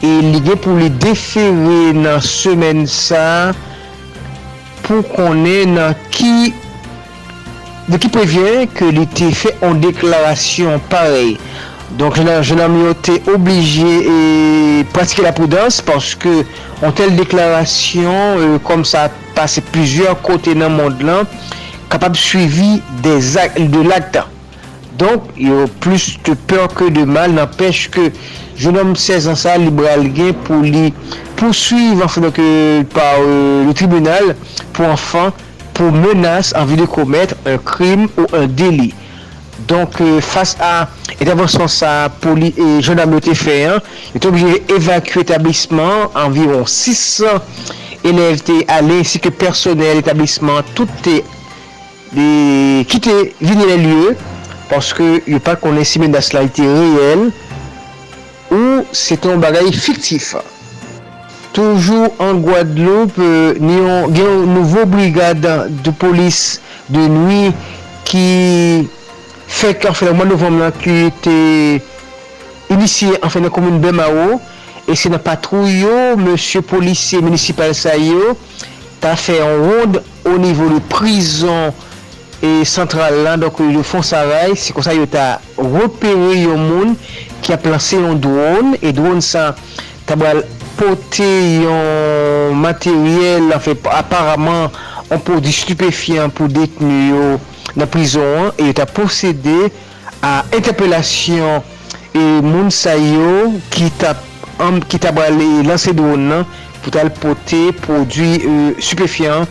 e li pou li defere nan semen sa pou konen nan ki de ki previen ke li te fe an deklarasyon parey. Donk jenam yo te oblije e pratike la poudans paske an tel deklarasyon kom euh, sa pase plusieurs kote nan mond lan kapab suivi de lakta donk yo plus te peur ke de mal nan peche ke jenom 16 ans sa liberal gen pou li pousuiv anfan donc euh, par euh, le tribunal pou anfan pou menas anvi de komet un krim ou un deli. Donk euh, fase euh, a etabonsman sa pou li e jenom yote fe, yote obje evakue etablisman anviron 600 elev te ale, si ke personel etablisman tout te kite vini le liye, paske yo pa konen si menas la ite reyel, ou se ton bagay fiktif. Toujou an Guadeloupe, gen yon nouvo brigade de polis de nwi ki fèk an fèk an mwen novem lan ki te inisye an fèk nan komoun Bemao e se nan patrou yo, monsye polisye municipal sa yo, ta fè an ronde o nivou de prizon e sentral lan, donk yo fon saray, se kon sa yo ta repere yo moun ki a planse yon drone, e drone sa tabal pote yon materyel, aparamant an pou di stupefyan pou detenu yo nan prizon, e yo ta posede a interpelasyon e moun sa yo ki tabal lanse drone nan, pou tal pote prodwi euh, stupefyan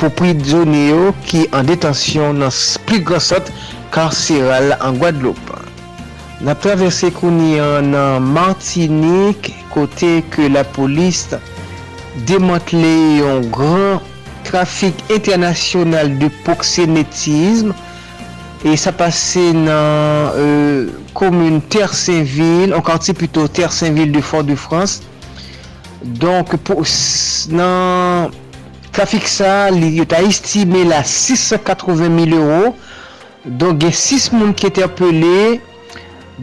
pou pridjone yo ki an detansyon nan pli grasot karseral an Guadeloupe. Na traverse kouni an nan Martinique kote ke la polis demantle yon gran trafik internasyonal de poksenetizm e sa pase nan euh, komune Terre Saint-Ville, an kanti pluto Terre Saint-Ville de Fort-de-France. Donk nan... Trafik sa, li yo ta estime la 680.000 euro. Donk gen 6 moun ki ete apele.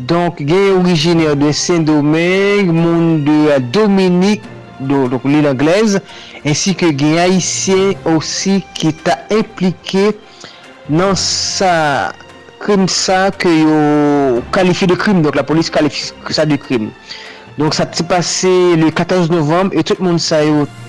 Donk gen originer de Saint-Domingue, moun de euh, Dominique, donk l'île Anglaise. Ensi ke gen Haitien osi ki ta implike nan sa krim sa ke yo kalifi de krim. Donk la polis kalifi sa de krim. Donk sa ti pase le 14 novembre et tout moun sa yo...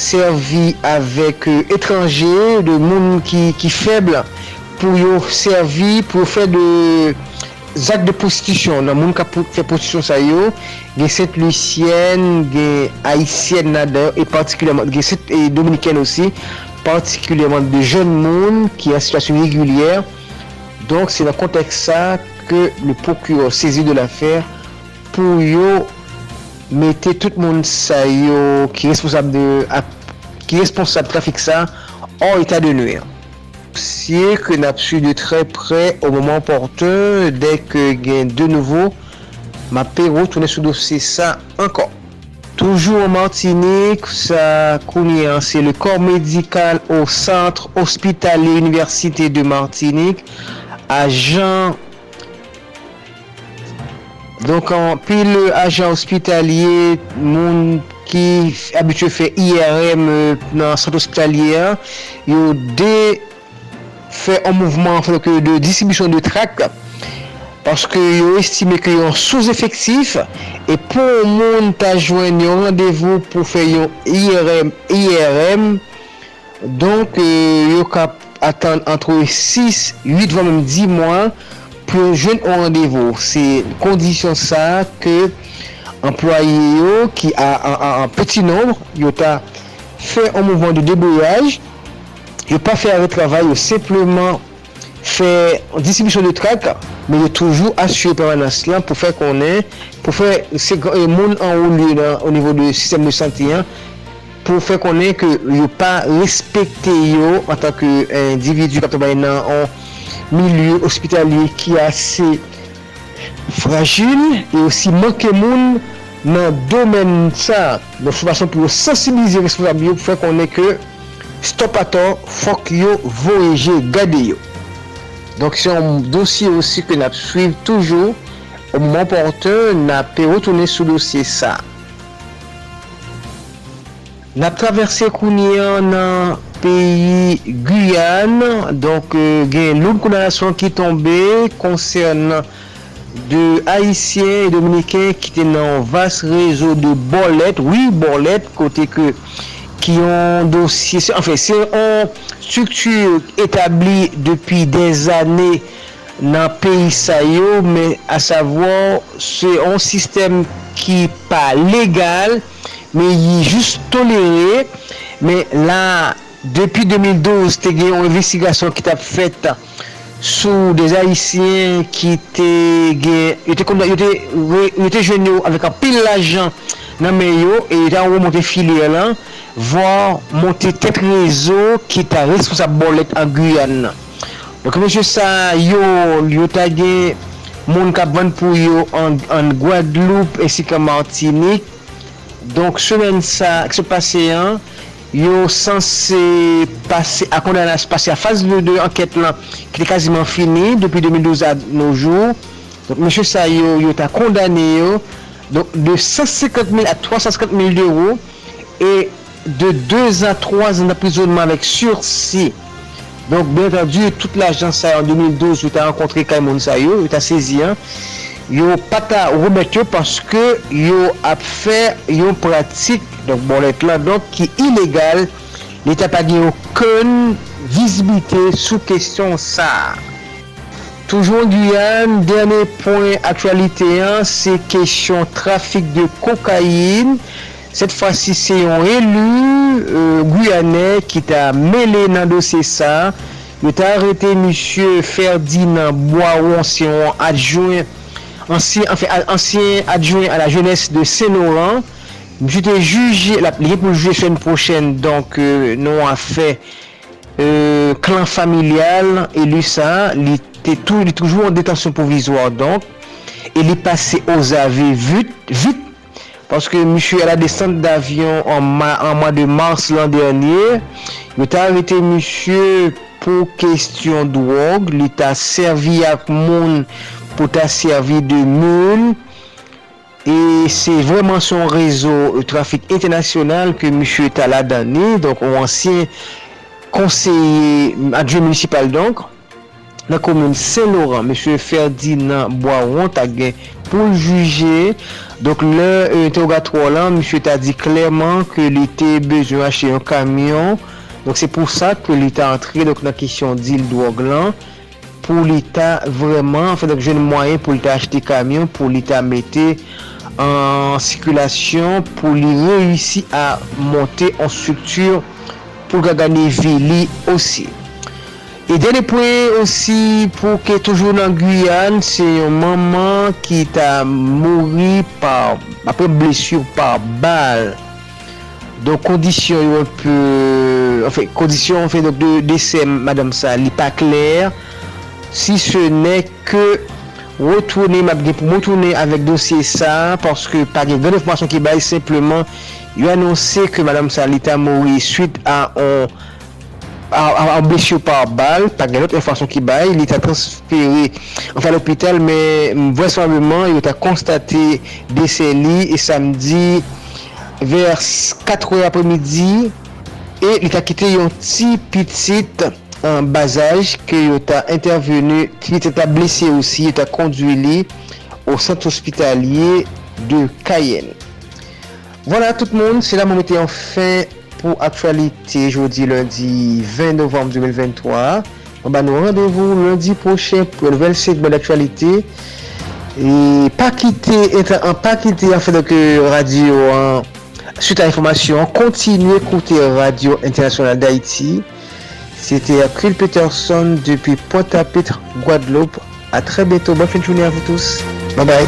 servi avèk euh, etranje, de moun ki feble, pou yo servi, pou yo fè de zak de prostitisyon. Nan moun ka fè prostitisyon sa yo, gen set Lucien, gen Haitien nadè, e partikulèman, gen set Dominikène osi, partikulèman de joun moun ki an situasyon regulyèr. Donk se nan kontek sa ke le procureur sezi de l'affer pou yo mette tout moun sa yo ki responsab trafik sa an etat de nuir. Siye ke nap su de tre pre o mouman portan dek gen de nouvo ma pe rotounen sou dosye sa ankon. Toujou an Martinique, sa kouni an, se le kor medikal ou Santre Hospitalier Université de Martinique a Jean Donk an pi le ajan ospitalye, moun ki abitue fe IRM euh, nan sante ospitalye, yo de fe an mouvman fok de disibisyon de trak, paske yo estime ki yon sous-efektif, e pou moun ta jwen yon randevou pou fe yon IRM, IRM, donk euh, yo kap atan antre 6, 8, 20, 10 moun pou jwen ou randevou. Se kondisyon sa ke employe yo ki a an peti nombre, yo ta fe an mouvman de deboyaj, yo pa fe arre travay, yo sepleman fe disibisyon de trak, men yo toujou asye permanans lan pou fe konen, pou fe se euh, moun an ou li nan, o nivou de sistem de santiyan, pou fè konen ke yo pa respekte yo an tanke individu kato bay nan an milieu hospitalier ki ase fragil e osi manke moun nan domen sa nan fwasyon pou yo sensibilize responsable yo pou fè konen ke stop aton fok yo voyeje gade yo. Donk se yon dosye osi ke nap suiv toujou ou mwen porte nap pe rotounen sou dosye sa Nap traverse kouni nan peyi Guyane, donk euh, gen loun kounasyon ki tombe konsern de Haitien et Dominiken ki ten nan vas rezo de Borlet, oui Borlet, kote ke ki yon dosye, enfin se yon struktur etabli depi den zanè nan peyi Sayo, men a savon se yon sistem ki pa legal, men yi jist tolere, men la, depi 2012, te gen yon investigasyon ki tap fet sou des Haitien ki te gen, yote kon da, yote, yote jwen yo avèk an pil la jan nan men yo, e yote an wou monte filye lan, vwa monte tet rezo ki ta responsab bolet an Guyana. Donk mèche sa, yo, yo ta gen moun kap van pou yo an, an Guadeloupe, esi ka Martinique, Donk semen sa, ki se pase an, yo sanse pase a kondanas, pase a fase de anket lan, ki te kaziman fini, depi 2012 a noujou. Donk mèche sa yo, yo ta kondane yo, donk de 150.000 a 350.000 d'euro, e de 2 a 3 an aprizonman vek sursi. Donk, ben entendu, tout l'agent sa yo an 2012, yo ta renkontre Kaimoun sa yo, yo ta sezi an. yo pata remet yo paske yo ap fè yon pratik donk bon let la donk ki ilegal li ta pa gen yo kon vizibite sou kestyon sa Toujou Guyane, derne point aktualite an, se kestyon trafik de kokayin Set fwa si se yon elu euh, Guyane ki ta mele nan dosye sa. Yo ta arete M. Ferdinand Boiron se yon adjouen ansyen, ansyen adjouen a la jenese de Saint-Laurent. Mjite juji, la pliye pou juge chen prochen, donk euh, nou a fe euh, klan familial, elu sa, li te tou, li toujou an detansyon provizor, donk, e li pase ozave vit, vit, Paske msye la descente d'avyon an mwa de mars lan dernyer, yo ta avete msye pou kestyon drog, li ta servi ak moun pou ta servi de moun. E se vreman son rezo trafik internasyonal ke msye Tala Dani donk ou ansyen konseye adjou municipal donk nan komoun Saint-Laurent. Msye Ferdinand Boiron ta gen pou juje donk le interrogatro lan msye ta di klerman ke li te bejou ache yon kamyon donk se pou sa ke li ta antre donk nan kisyon dil drog lan, glan pou li ta vreman fèdèk jwen mwayen pou li ta achete kamyon, pou li ta mette an sikulasyon, pou li reyisi a monte an struktur pou gagane vili osi. E dene pouen osi pou ke toujou nan Guyane, se yon maman ki ta mouri par, apre blesur par bal. Don kondisyon yon pou, anfe, kondisyon anfe, de dese, madame sa, li pa kler, si se ne ke wotoune map gen pou motoune avèk dosye sa, porske pa gen gen informasyon ki baye, sepleman, yo anonsè ke Madame Salita mouri suite a an an blesyo par bal, pa gen lot informasyon ki bay, li ta transferi an fa l'opital, men vweswableman yo ta konstate dese li, e samdi vers 4 ou apremidi, e li ta kite yon ti pitit an bazaj ke yo ta intervenu ki te ta blese osi yo ta konduili ou sent ospitalier de Cayenne. Voilà tout moun, se la mou mette an fin pou aktualite jodi lundi 20 novem 2023. An ba nou randevou lundi pochen pou an nouvel segmen d'aktualite. E pa kite, an pa kite an fè doke euh, radio an, suite an informasyon, kontinue koute Radio Internasyonal d'Haïti. C'était Hercule Peterson depuis Pointe-à-Pitre, Guadeloupe. À très bientôt. Bonne fin de journée à vous tous. Bye bye.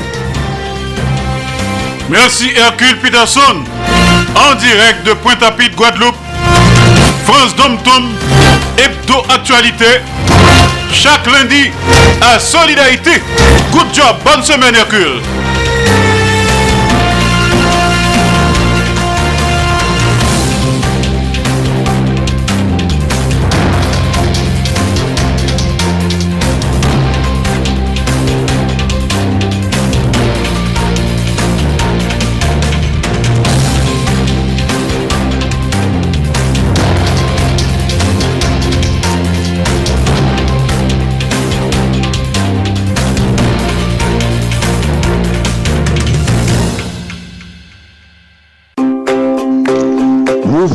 Merci Hercule Peterson. En direct de Pointe-à-Pitre, Guadeloupe. France Dom-Tom, Hebdo Actualité. Chaque lundi à Solidarité. Good job, bonne semaine Hercule.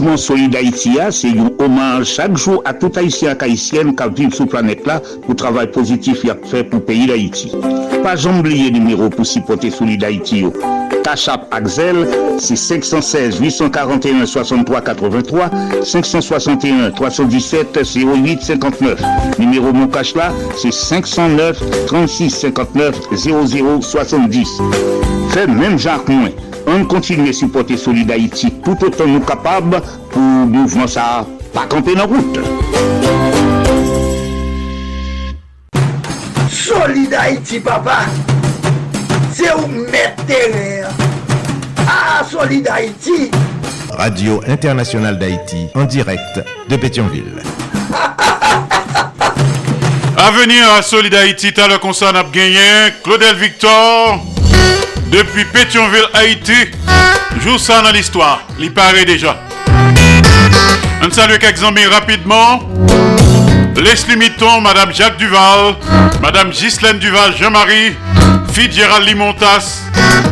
Mouvement Solid Haïti, c'est un hommage chaque jour à tout Haïtien et Haïtienne qui vivent sur la planète là pour le travail positif qu'il a fait pour le pays d'Haïti. Pas oublier numéro pour supporter Solid Haïti. Tachap Axel, c'est 516 841 63 83 561 317 08 59. Numéro mon là, c'est 509 36 59 00 70. Fait même Jacques Moins. On continue à supporter Solid Haïti tout autant nous capables pour le mouvement ça pas camper dans la route. Solid Haïti, papa. C'est où mettre. Ah, Solid Haïti. Radio Internationale d'Haïti en direct de Pétionville. À venir à Solid Haïti, t'as le concert n'a gagné. Claudel Victor, depuis Pétionville, Haïti, joue ça dans l'histoire. Il paraît déjà. On salue quelques amis rapidement. Leslie Mitton, Madame Jacques Duval, Madame Ghislaine Duval, Jean-Marie, Fitzgerald Limontas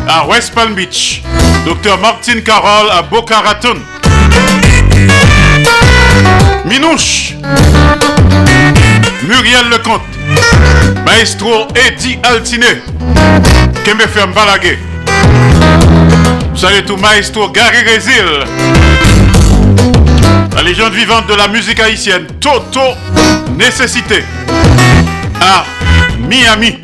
à West Palm Beach, Docteur Martine Carole à Boca Raton, Minouche, Muriel Lecomte, Maestro Eddie Altiné, Kembe Balaguer. Salut tout Maestro Gary Rézil. La légende vivante de la musique haïtienne, Toto Nécessité. À Miami.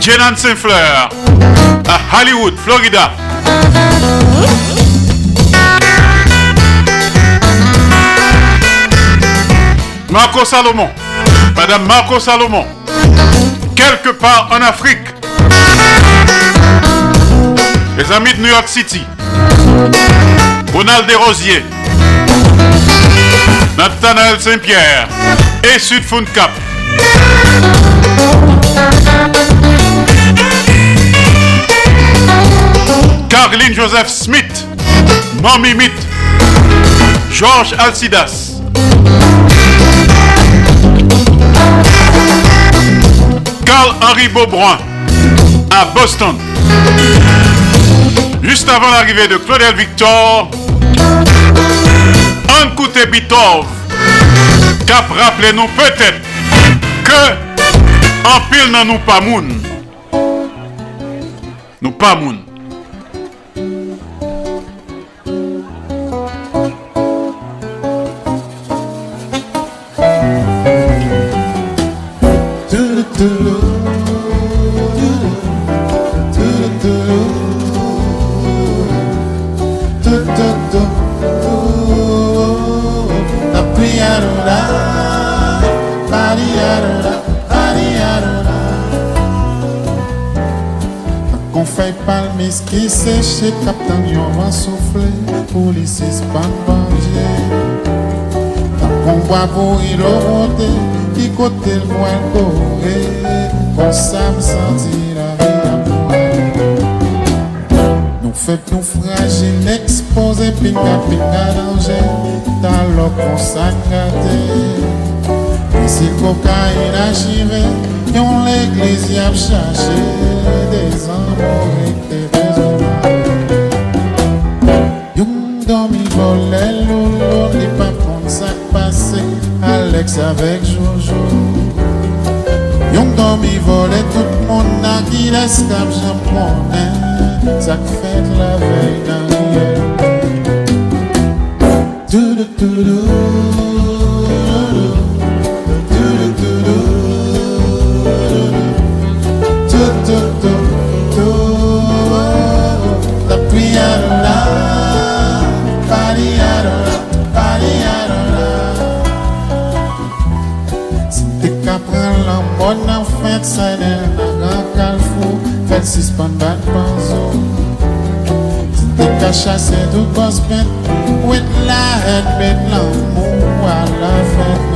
Jenan Saint-Fleur. À Hollywood, Florida. Marco Salomon. Madame Marco Salomon. Quelque part en Afrique. Les amis de New York City. Ronald Desrosiers. Nathanaël Saint-Pierre. Et Sud Cap. Caroline Joseph Smith. Mommy Mitt. Georges Alcidas. Carl-Henri Beaubrun à Boston. Juste avant l'arrivée de Claudel Victor, de Bitov, cap rappelez-nous peut-être que en pile nan nous pas moun. Nous pas moun. Tan kon bwa pou ilo monte Ki kote l mwen kore Kon sa m santi la vi amouane Nou fek nou fragil Expose pinga pinga danje Tan lo kon sa kate E si kokain ajive Yon l'eglise ap chache Des amour et Avec Jojo. Yon domi vole tout mon na Ki l'eskap japonais Sak fèt la veille nan riel La outsider nan nan kalfou Fèl sispan bat panzou Ti ka chase tout bos bet Wet la het bet lan mou a la fèt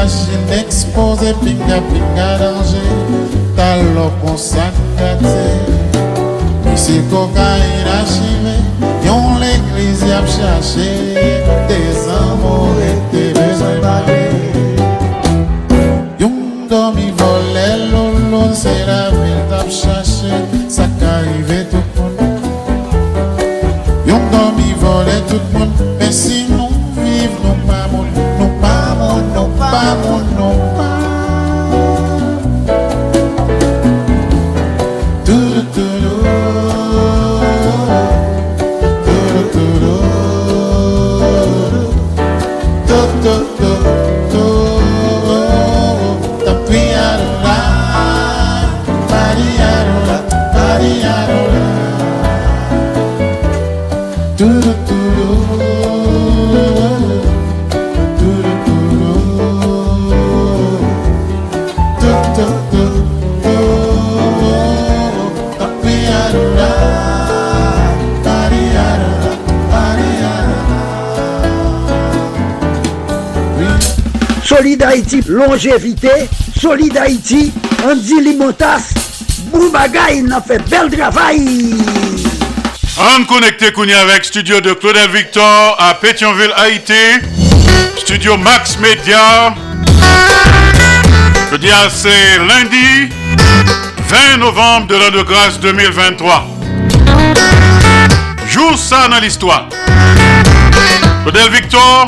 fragile, expose pinga pinga danger, talo kon sak gâte. Si cocaïne archivé, yon l'église y a cherché des amours et des besoins parlés. Yon dormi volé lolo, c'est la ville t'a cherché, ça qu'arrive tout le monde. Yon dormi volé tout le Longévité. Solid Haïti, Andy Limotas. Boubagaï, il a fait bel travail. On connecté Kounia avec studio de Claudel Victor à Pétionville, Haïti. Studio Max Media. Je dis c'est lundi 20 novembre de l'an de grâce 2023. Joue ça dans l'histoire. Claudel Victor,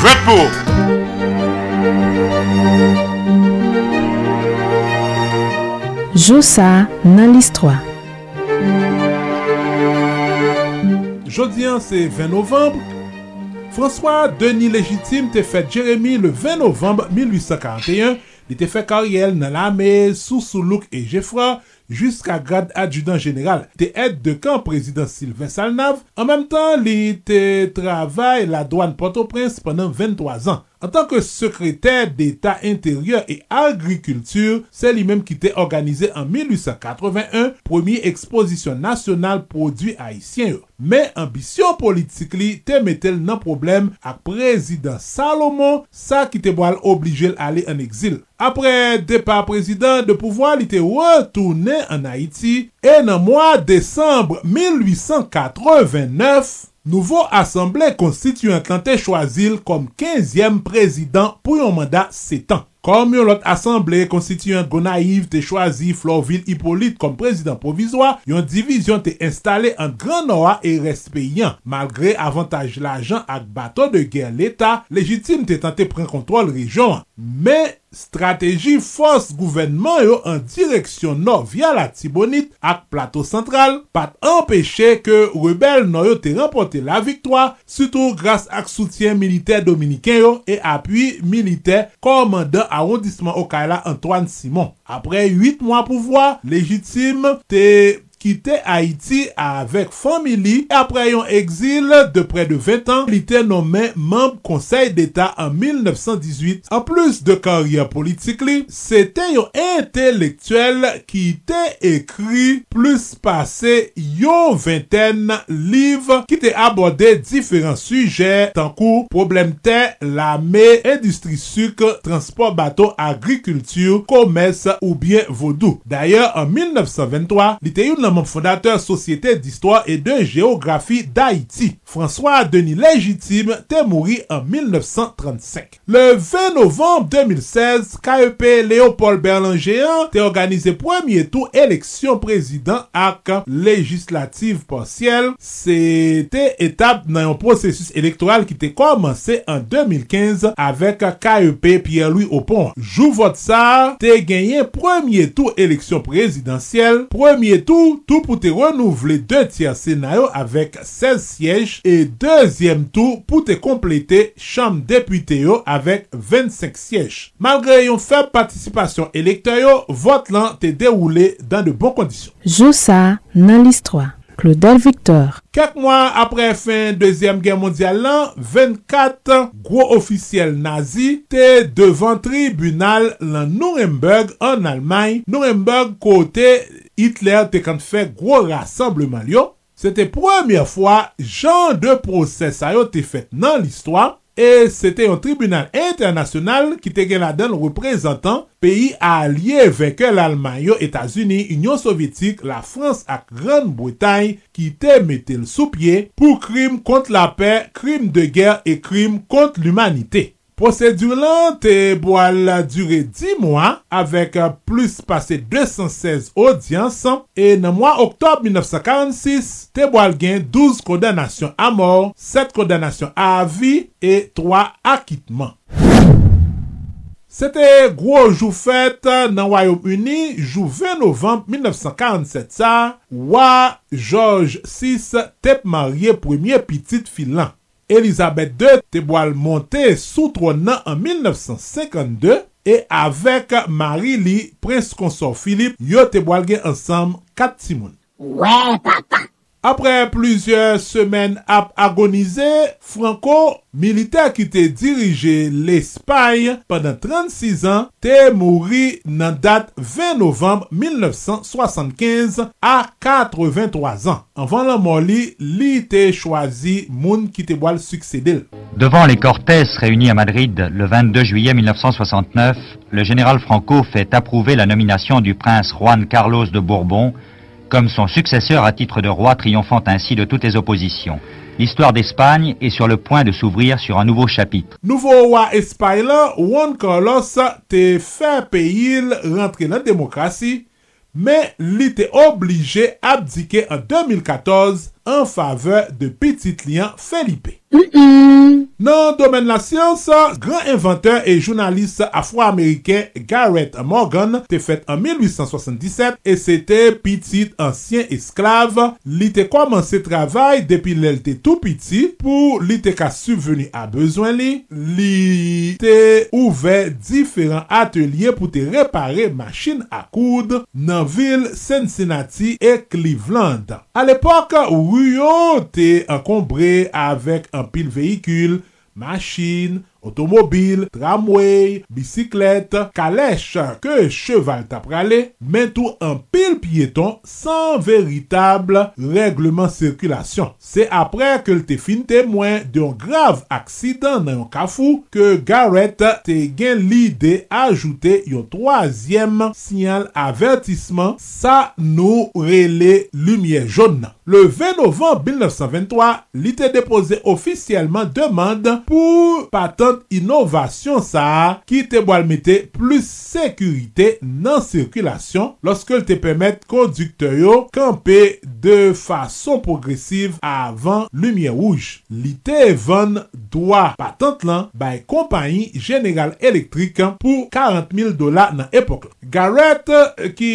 jouez pour. Joussa nan list 3 Jodian se 20 novembre, François Denis Légitime te fèt Jérémy le 20 novembre 1841, li te fè karyel nan lame sou Soulouk et Jeffra jiska grad adjudant general. Te et de kan prezident Sylvain Salnav, en mem tan li te travay la douane Port-au-Prince penan 23 an. An tanke sekretèr d'Etat intérieur et agriculture, se li menm ki te organize an 1881, premier exposition nasyonal produit haïtien yo. Men ambisyon politik li te metel nan problem ak prezident Salomon sa ki te boal oblijel ale an eksil. Apre depa prezident de pouvoi li te wotounen an Haiti e nan mwa Desembre 1889, nouvo asemble konstituyant lan te chwazil kom 15e prezident pou yon mandat 7 an. Kom yon lot asemble konstituyant Gonaiv te chwazi Florville Hippolyte kom prezident provizwa, yon divizyon te installe an Gran Noa e respeyan. Malgre avantaj l'ajan ak bato de ger l'Etat, legitime te tante pren kontrol rejon. Me, strategi fos gouvenman yo an direksyon nor via la Tibonit ak plato sentral pat empeshe ke rebel nor yo te rempote la viktwa, sutou grase ak soutyen militer dominiken yo e apuy militer komandan arondisman Okaila Antoine Simon. Apre 8 mwa pouvoi, legitime te kite Haiti avek famili apre yon exil de pre de 20 an li te nomen memb konsey d'Etat an 1918. An plus de karyer politik li, se te yon entelektuel ki te ekri plus pase yon vinten liv ki te abode diferent suje tankou problem te lame, industri suk, transport bato, agrikultur, komes ou bien vodou. D'ayor, an 1923, li te yon nanman fondateur Sosyete d'Histoire et de Géographie d'Haïti. François Denis Légitime te mouri en 1935. Le 20 novembre 2016, KEP Léopold Berlingéan te organize premier tour élection président ak législative partielle. Te etap nan yon processus électoral ki te komanse en 2015 avek KEP Pierre-Louis Aupon. Jou vot sa, te genyen premier tour élection présidentielle. Premier tour, tou pou te renouvle 2 tiers senay yo avèk 16 siyej e dezyem tou pou te komplete chanm depute yo avèk 25 siyej. Malgre yon feb patisipasyon elektor yo, vot lan te deroule dan de bon kondisyon. Joussa nan list Claudel Victor. Kek mwa apre fin Dezyem Gen Mondial lan, 24 gwo ofisyel nazi te devan tribunal lan Nuremberg an Almay. Nuremberg kote Hitler te kan fè gwo rassembleman yo, se te premier fwa jan de proses a yo te fèt nan l'histoire, e se te yon tribunal internasyonal ki te gen la den reprezentan peyi a liye veke l'Alman yo Etasuni, Union Sovietik, la Frans ak Gran-Bretagne ki te metel sou pie pou krim kont la pe, krim de ger e krim kont l'umanite. Prosedur lan te boal dure 10 mwa avek plus pase 216 audyansan e nan mwa oktob 1946 te boal gen 12 kodanasyon a mor, 7 kodanasyon a avi e 3 akitman. Sete gwo jou fèt nan Wayoum Uni jou 20 novemb 1947 sa, wa George VI tep marye premye pitit filan. Elizabeth II te boal monte sou tron nan an 1952 e avek mari li prins konsor Filip yo te boal gen ansam kat timoun. Ouè ouais, papa! Apre plizye semen ap agonize, Franco, militer ki te dirije l'Espagne pandan 36 an, te mouri nan dat 20 novemb 1975 a 83 an. Anvan la moli, li te chwazi moun ki te boal suksedil. Devant les Cortés réunis à Madrid le 22 juillet 1969, le général Franco fait approuver la nomination du prince Juan Carlos de Bourbon comme son successeur à titre de roi triomphant ainsi de toutes les oppositions. L'histoire d'Espagne est sur le point de s'ouvrir sur un nouveau chapitre. Nouvo roi Espagne la, Juan Carlos te fè peyil rentre nan demokrasi, men li te oblige abdike en 2014 en faveur de petit lian Felipe. Nan domen la siyans, gran inventeur e jounalist afro-ameriken Garrett Morgan te fet an 1877 e se te pitit ansyen esklav. li te komanse travay depi lel te tou piti pou li te ka subveni a bezwen li li te ouve diferent atelier pou te repare machin akoud nan vil Cincinnati e Cleveland. A l'epok, Ruyo te enkombre avek an an pil vehikul, machin, otomobil, tramway, bisiklet, kalèche ke cheval tap prale, men tou an pil pieton san veritable regleman sirkulasyon. Se apre ke l te fin temwen de yon grav aksidan nan yon kafou, ke Garrett te gen lide ajoute yon troasyem sinyal avertisman sa nou rele lumye joun nan. Le 20 novembre 1923, li te depose ofisyelman demande pou patent inovasyon sa ki te boalmete plus sekurite nan sirkulasyon loske l te pemet kondukte yo kampe de fason progresiv avan lumye rouge. Li te evan doa patent lan bay kompanyi General Electric pou 40 000 dola nan epok. Garrett euh, ki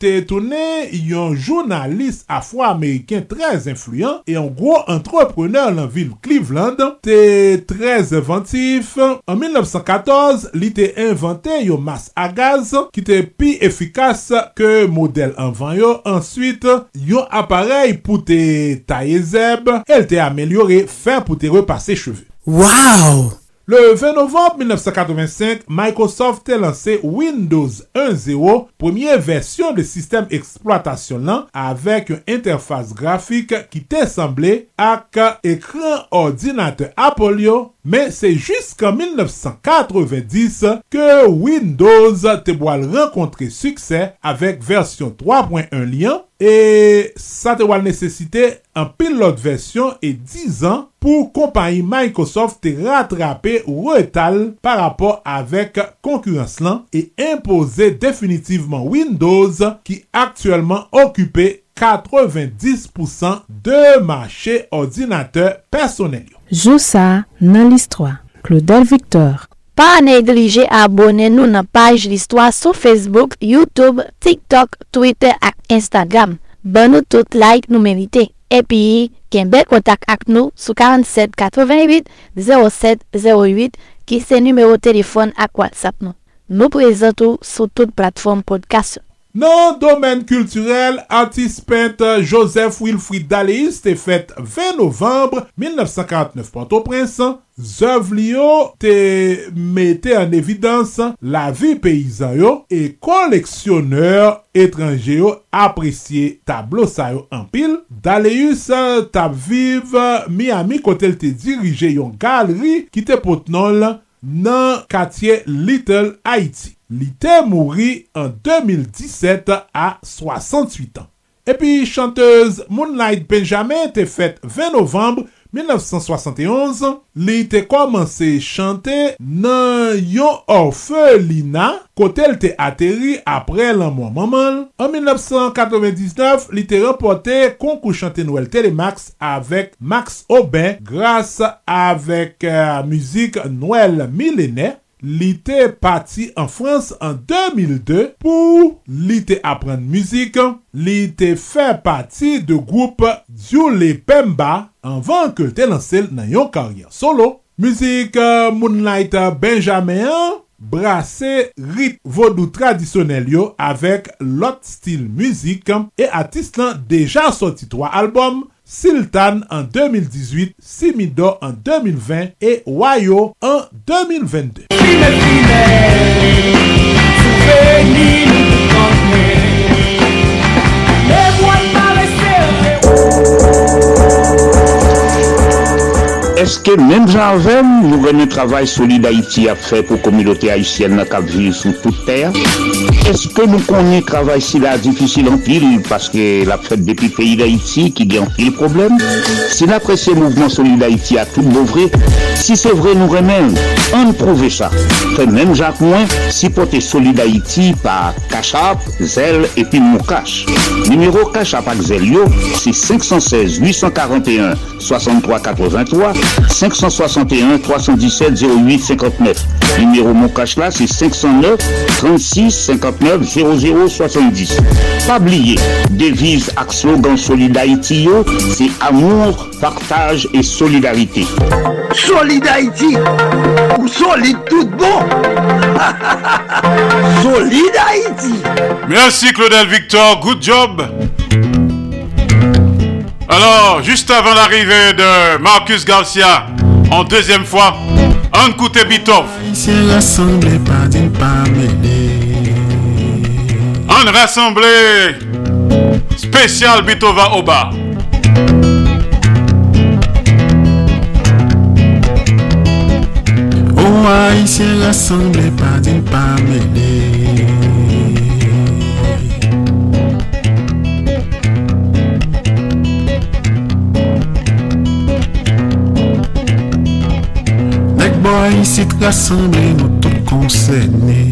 te toune yon jounalist afro-amerikan afro-ameriken trez influyen e yon gro entrepreneur lan vil Cleveland te trez inventif. En 1914, li te invente yon mas a gaz ki te pi efikas ke model anvan yo. Ensuite, yon aparey pou te taye zeb, el te amelyore fin pou te repase cheve. Wow! Le 20 novembre 1985, Microsoft te lanse Windows 1.0, premier versyon de sistem eksploatasyon lan, avek yon interfase grafik ki te semble ak ekran ordinate Apollo, se jisk an 1990 ke Windows te boal renkontre suksè avek versyon 3.1 liyan, e sa te boal nesesite an pilot versyon e 10 an pou kompanyi Microsoft te ratrape ou retal par rapport avek konkurans lan e impose definitivman Windows ki aktuelman okupe 90% de mache ordinateur personel. Joussa nan listwa. Claudel Victor. Pa neglije abone nou nan paj listwa sou Facebook, Youtube, TikTok, Twitter ak Instagram. Ban nou tout like nou merite. Epi, ken bel kontak ak nou sou 47 88 07 08 ki se numero telefon ak WhatsApp nou. Nou prezentou sou tout platform podcast. Nan domen kulturel, artist peintre Joseph Wilfried Daleis te fet 20 novembre 1949 Port-au-Prince. Zev li yo te mette an evidans la vi peyizan yo e koleksyoneur etranje yo apresye tablo sa yo anpil. Daleus tap vive Miami kote l te dirije yon galeri ki te pot non. nan katye Little Haiti. Li te mouri an 2017 a 68 an. Epi chanteuse Moonlight Benjamin te fet 20 novembre 1971, li te komanse chante nan yon orfelina kote l te ateri apre lan mou maman. An 1999, li te repote konkou chante nouel Telemax avek Max Aubin grase avek euh, muzik nouel milenè li te pati an Frans an 2002 pou li te apren müzik, li te fe pati de goup Djole Pemba anvan ke te lansel nan yon karyan solo. Müzik euh, Moonlight Benjamin brase rit vodou tradisyonel yo avek lot stil müzik e atis lan deja soti 3 albom Siltan en 2018, Simido en 2020 et Wayo en 2022. Eske menm janvem nou rene travay solide Haiti ap fe pou komilote Haitienne na kap vive sou tout ter? Eske nou konen travay si la difisil an pil paske la fet depi peyi d'Haiti ki gen an pil problem? Si la presye mouvment a tout bouvre, si se vre nou remen, an prouve sa. Fe menm jak mwen, si pote solide Haiti pa Kachap, Zel epi Moukache. Numero Kachap ak Zel yo, se 516 841 6383 561 317 08 59. Numéro mon cache là, c'est 509 36 59 00 70. Pas oublier, devise ak slogan Solid Haïti, yo, c'est amour, partage et solidarité. Solid Haïti, ou solide tout bon. Solid Haïti. Merci Claudel Victor, good job. Alors, juste avant l'arrivée de Marcus Garcia, en deuxième fois, un coup de Bitov. Un rassemblé spécial Bitova Oba. Oh, haïtien rassemblé, pas d'une pas mêlée. boy, sit rassemble nou tout konsene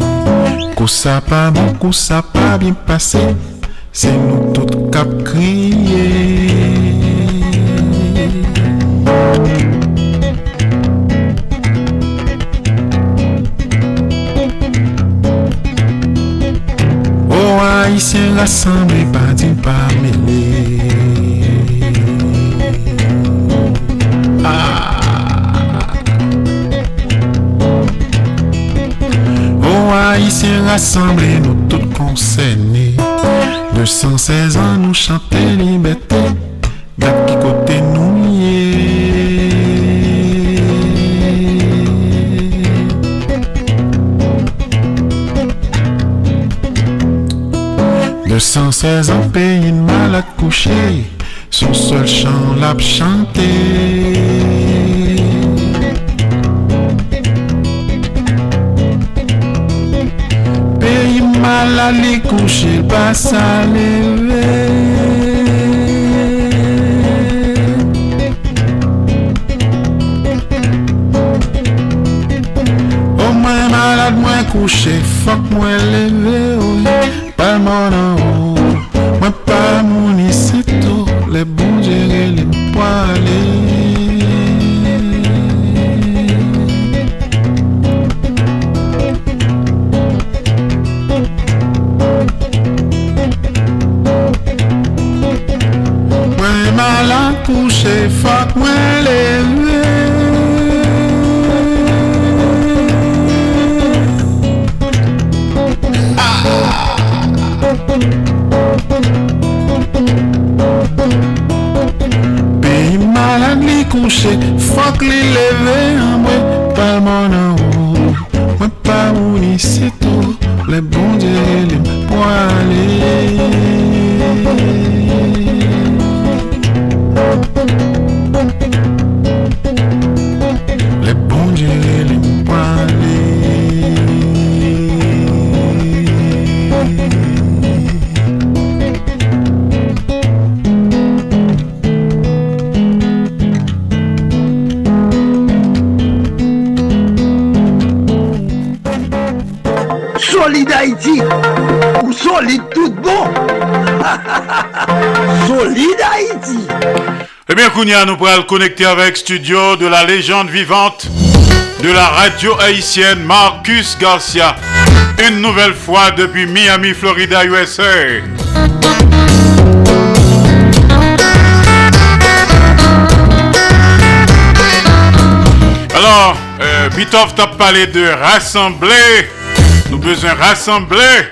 Kousa pa bon, kousa pa bin pase Se nou tout kap kriye O oh, Haitien rassemble pa din pa mele Oh haïtien rassemblé, nous tous concernés. 216 ans nous chanter liberté. Gade qui côté nous y est. 216 ans pays une malade couché. Son seul chant l'a chanté. Mala li kouche pa sa leve. Mwen malad mwen kouche, fok mwen leve Palman an ou fuck li Nous pourrons le connecter avec studio de la légende vivante de la radio haïtienne Marcus Garcia. Une nouvelle fois depuis Miami, Florida, USA. Alors, euh, Bitov t'a parlé de rassembler. Nous besoin rassembler.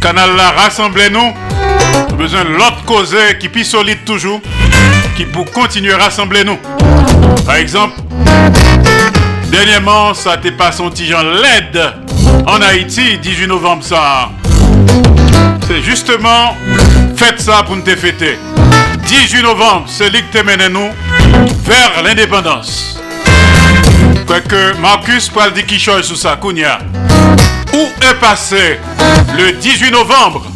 Canal là, rassemblez-nous. Nous besoin l'autre cause qui plus solide toujours. Pour continuer à rassembler nous. Par exemple, dernièrement, ça t'est pas son Jean LED en Haïti, 18 novembre ça. C'est justement, faites ça pour nous te fêter. 18 novembre, c'est lui qui mène nous vers l'indépendance. Quoique Marcus parle change sur ça, Kounia. Où est passé le 18 novembre?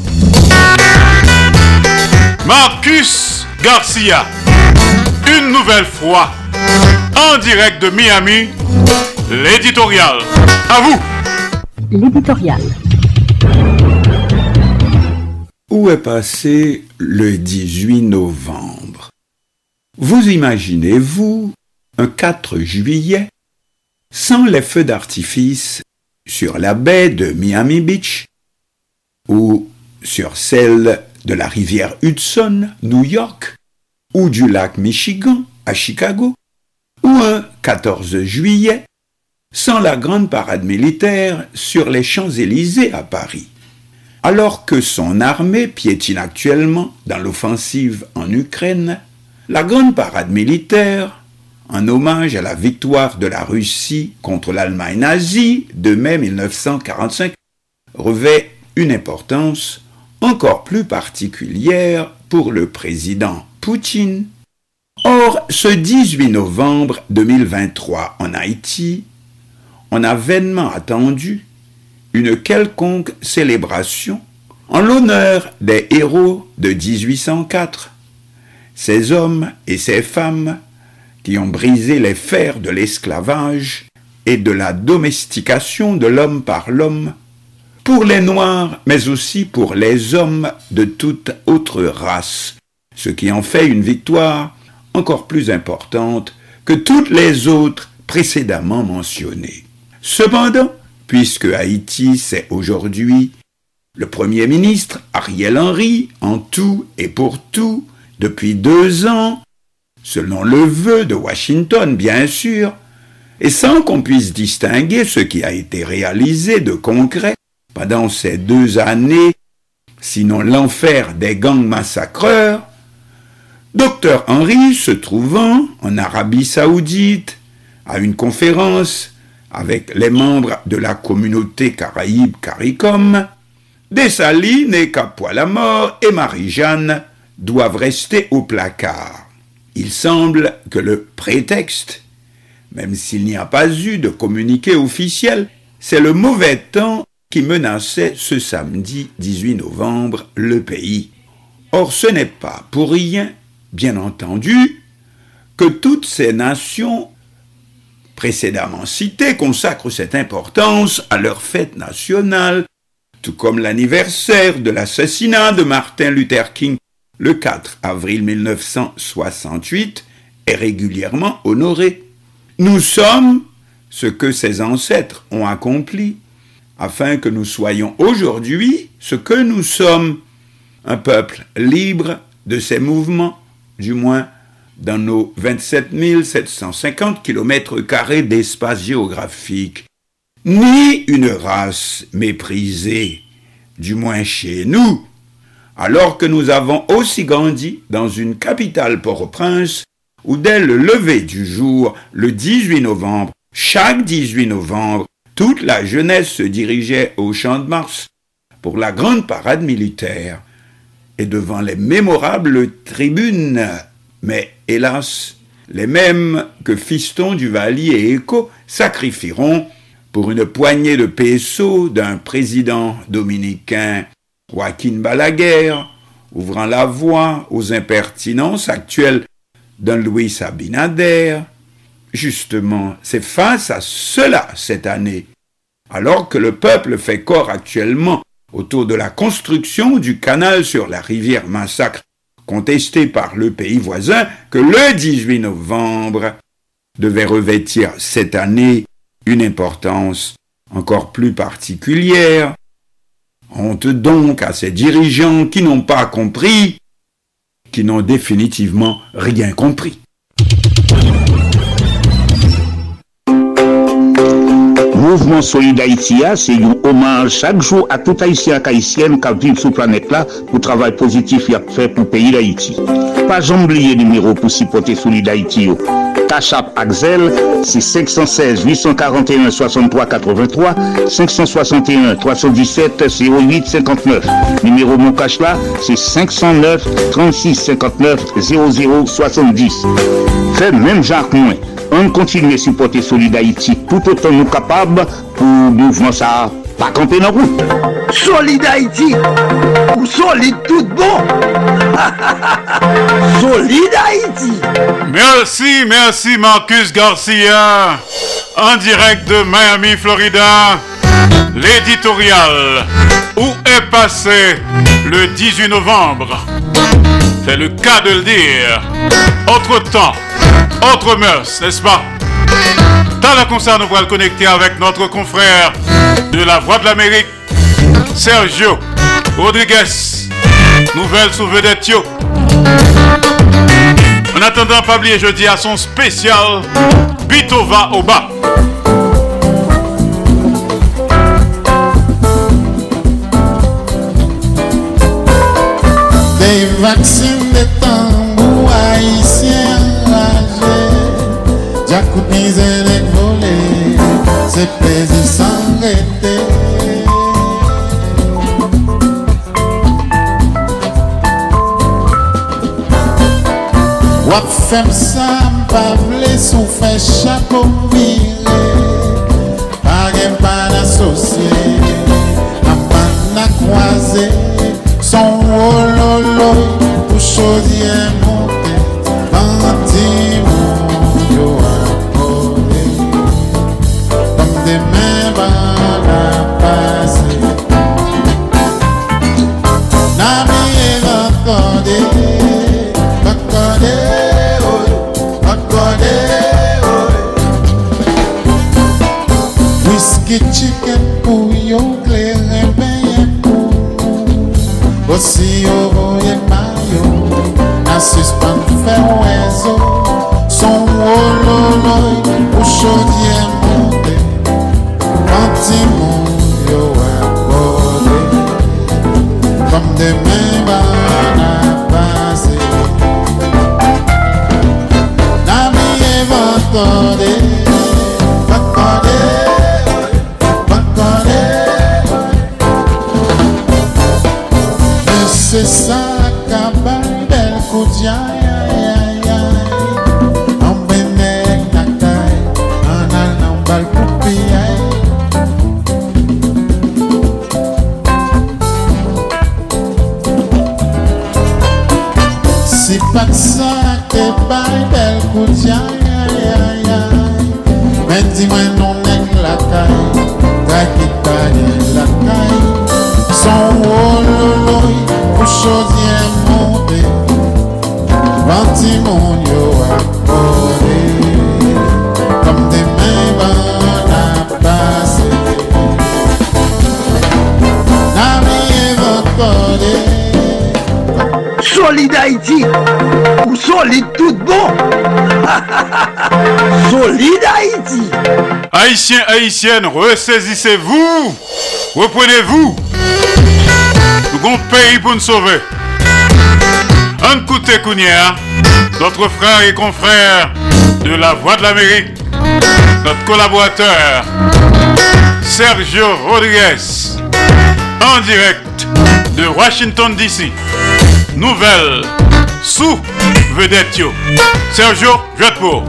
Marcus Garcia, une nouvelle fois, en direct de Miami, l'éditorial. À vous L'éditorial. Où est passé le 18 novembre? Vous imaginez-vous un 4 juillet sans les feux d'artifice sur la baie de Miami Beach ou sur celle de la rivière Hudson, New York, ou du lac Michigan à Chicago, ou un 14 juillet sans la grande parade militaire sur les Champs-Élysées à Paris. Alors que son armée piétine actuellement dans l'offensive en Ukraine, la grande parade militaire, en hommage à la victoire de la Russie contre l'Allemagne nazie de mai 1945, revêt une importance encore plus particulière pour le président Or, ce 18 novembre 2023 en Haïti, on a vainement attendu une quelconque célébration en l'honneur des héros de 1804, ces hommes et ces femmes qui ont brisé les fers de l'esclavage et de la domestication de l'homme par l'homme, pour les Noirs, mais aussi pour les hommes de toute autre race, ce qui en fait une victoire encore plus importante que toutes les autres précédemment mentionnées. Cependant, puisque Haïti c'est aujourd'hui Le Premier ministre, Ariel Henry, en tout et pour tout, depuis deux ans, selon le vœu de Washington, bien sûr, et sans qu'on puisse distinguer ce qui a été réalisé de concret pendant ces deux années, sinon l'enfer des gangs massacreurs, Dr Henry, se trouvant en Arabie saoudite, à une conférence avec les membres de la communauté caraïbe CARICOM, Dessalines et Capois-la-Mort et Marie-Jeanne doivent rester au placard. Il semble que le prétexte, même s'il n'y a pas eu de communiqué officiel, c'est le mauvais temps qui menaçait ce samedi 18 novembre le pays. Or ce n'est pas pour rien, bien entendu, que toutes ces nations précédemment citées consacrent cette importance à leur fête nationale, tout comme l'anniversaire de l'assassinat de Martin Luther King le 4 avril 1968 est régulièrement honoré. Nous sommes ce que ses ancêtres ont accompli, afin que nous soyons aujourd'hui ce que nous sommes, un peuple libre de ses mouvements, du moins dans nos 27 750 km d'espace géographique, ni une race méprisée, du moins chez nous, alors que nous avons aussi grandi dans une capitale Port-au-Prince, où dès le lever du jour, le 18 novembre, chaque 18 novembre, toute la jeunesse se dirigeait au champ de Mars pour la grande parade militaire et devant les mémorables tribunes. Mais hélas, les mêmes que Fiston, Duvalier et Echo sacrifieront pour une poignée de pesos d'un président dominicain Joaquin Balaguer, ouvrant la voie aux impertinences actuelles d'un Louis Abinader. Justement, c'est face à cela cette année, alors que le peuple fait corps actuellement autour de la construction du canal sur la rivière Massacre, contesté par le pays voisin, que le 18 novembre devait revêtir cette année une importance encore plus particulière Honte donc à ces dirigeants qui n'ont pas compris, qui n'ont définitivement rien compris. Mouvement Solid Haïti, c'est un hommage chaque jour à tout Haïtien haïtienne qui vivent sur la planète là pour le travail positif qu'il a fait pour le pays d'Haïti. Pas oublier le numéro pour supporter Solid Haïti. Tachap Axel, c'est 516 841 63 83 561 317 08 59. Numéro mon c'est 509 36 59 00 70. Fait même Jacques Moins. On continue à supporter Solid Haïti tout autant nous capables pour mouvement ça pas camper dans la route. Solid Haïti, ou solide tout bon. solide Haïti. Merci, merci Marcus Garcia. En direct de Miami, Florida. L'éditorial. Où est passé le 18 novembre? C'est le cas de le dire. Autre temps, autre mœurs, n'est-ce pas? Dans la concert, nous le connecter avec notre confrère de la Voix de l'Amérique, Sergio Rodriguez. Nouvelle sous vedette En attendant, pas oublier jeudi à son spécial Bitova au bas. Des Jakout mizerek vole Se pezi san rete Wap fem sam pavle Sou fe chapo vire Pagem pan asosye Apan na kwaze Son wololo Pou chodye mwen Whisky chicken pou yo kleren Beye pou Voici yo voye mayo Na suspend fè ouezo Son wololoy Ou chodye monte Kanti moun yo akode Kom de men ban apase Na miye vantode Men se sa kabay bel koutya ya ya. Ya An benek nakay An al nan bal poupi ay Si pak sa ke bay bel koutya ya ya. Ya Men di mwen non nek lakay Kay Solide Haïti, ou solide tout bon. solide Haïti. Haïtiens, Haïtiennes, ressaisissez-vous Reprenez-vous Nous avons pays pour nous sauver. Un de Kounia, notre frère et confrère de la Voix de l'Amérique, notre collaborateur Sergio Rodriguez, en direct de Washington DC. Nouvelle sous vedette. Sergio, pour.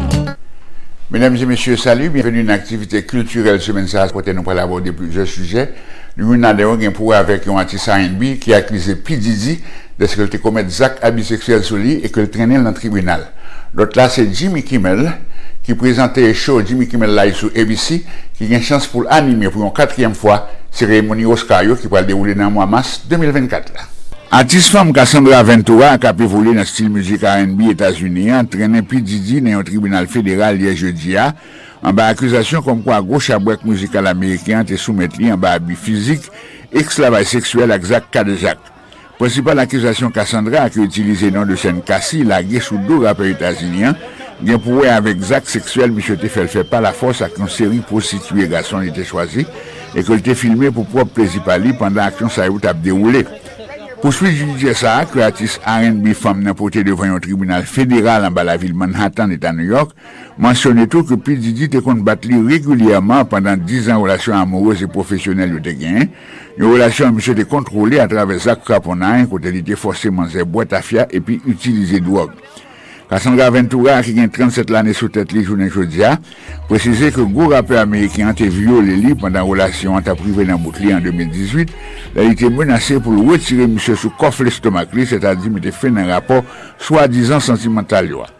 Mesdames et messieurs, salut, bienvenue dans l'activité culturelle semaine ça, côté nous pour aborder plusieurs sujets. Nous avons un pour avec un artiste qui a accusé P. Diddy deske l te komet zak abiseksuel sou li e ke l trenel nan tribunal. Lot la se Jimmy Kimmel ki prezante show Jimmy Kimmel Live sou ABC ki gen chans pou anime pou yon katryem fwa seremoni Oscar yo ki pal devoule nan mwa mas 2024 la. Atis fam Kassandra Ventura ak ap evolé nan stil müzik R&B Etats-Unis trenen pi Didi nan yon tribunal federal liye jeudi ya an ba akuzasyon kom kwa gwo chabwek müzikal Amerikyan te soumet li an ba abi fizik, ekslabay seksuel ak zak kadejak. Principal akizasyon Kassandra ak yo utilize nan de sen kasi la ge sou do rapper Etasinyan gen pou we avek zak seksuel bichote fel fe pa la fos ak yon seri prostituye gason ete chwazi e ke lte filme pou prop plezi pali pandan aksyon sa yo tap deroule. Pouswi jidje sa, kreatis R&B Femme nan pote devan yon tribunal federal an ba la vil Manhattan etan New York, mansyone tou ke pi Didi te kon bat li regulyaman pandan 10 an relasyon amoureuse e profesyonel yo te gen, yon relasyon msye te kontrole atrave zak kraponan kote li te fose manze boat afya epi utilize drog. Kassandra Ventura, ki gen 37 lane sou tèt li jounen jodia, precize ke gwo rapè Amerikyan te viole li pandan relasyon an ta prive nan bout li an 2018, la li te menase pou l wetire msè sou kof l'estomak li, se ta di mi te fè nan rapò swa dizan sentimental yo a.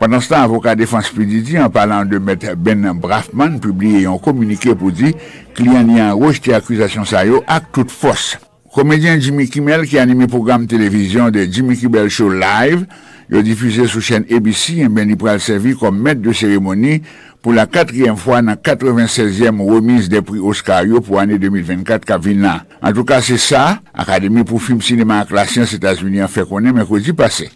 Pendan stan, avokat Défense Pididi, an palan de met Ben Brafman, publie yon komunike pou di, kliyan li an roj te akwizasyon sa yo ak tout fos. Komedyen Jimmy Kimmel ki anime program televizyon de Jimmy Kimmel Show Live, il a diffusé sur chaîne ABC, et bien il pourra servir comme maître de cérémonie pour la quatrième fois dans la 96e remise des prix Oscar pour l'année 2024 à Vilna. En tout cas, c'est ça, Académie pour film cinéma la science États-Unis a fait connaître mercredi passé.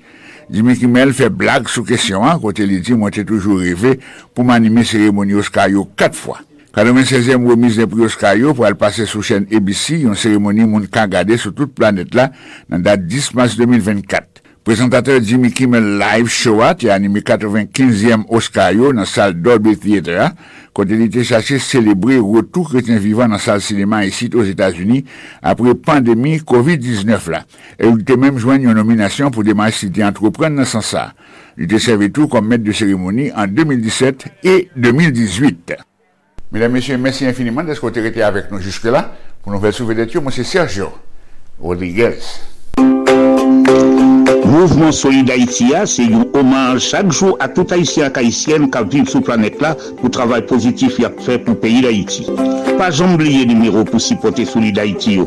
Jimmy Kimmel fait blague sous question, hein, côté il dit, moi toujours rêvé pour m'animer cérémonie Oscar quatre fois. 96e remise des prix Oscar pour aller passer sur chaîne ABC, une cérémonie moun ka gade sur toute planète là, dans date 10 mars 2024. Présentateur Jimmy Kimmel Live Show a animé 95e Oscar dans la salle Dolby Theatre, quand il était cherché célébrer retour chrétien vivant dans la salle cinéma ici aux États-Unis après pandémie COVID-19 là. Et il était même joint une nomination pour démarrer cité entreprendre dans ce sens ça. Il était servi tout comme maître de cérémonie en 2017 et 2018. Mesdames, Messieurs, merci infiniment d'être été avec nous jusque-là. Pour nous faire souvenir de c'est Sergio Rodriguez. Mouvement Solid Haïti c'est un hommage chaque jour à tout Haïtien et Haïtienne qui vivent sur la planète là pour le travail positif qu'il a fait pour le pays d'Haïti. Pas oublier le numéro pour supporter Solid Haïti.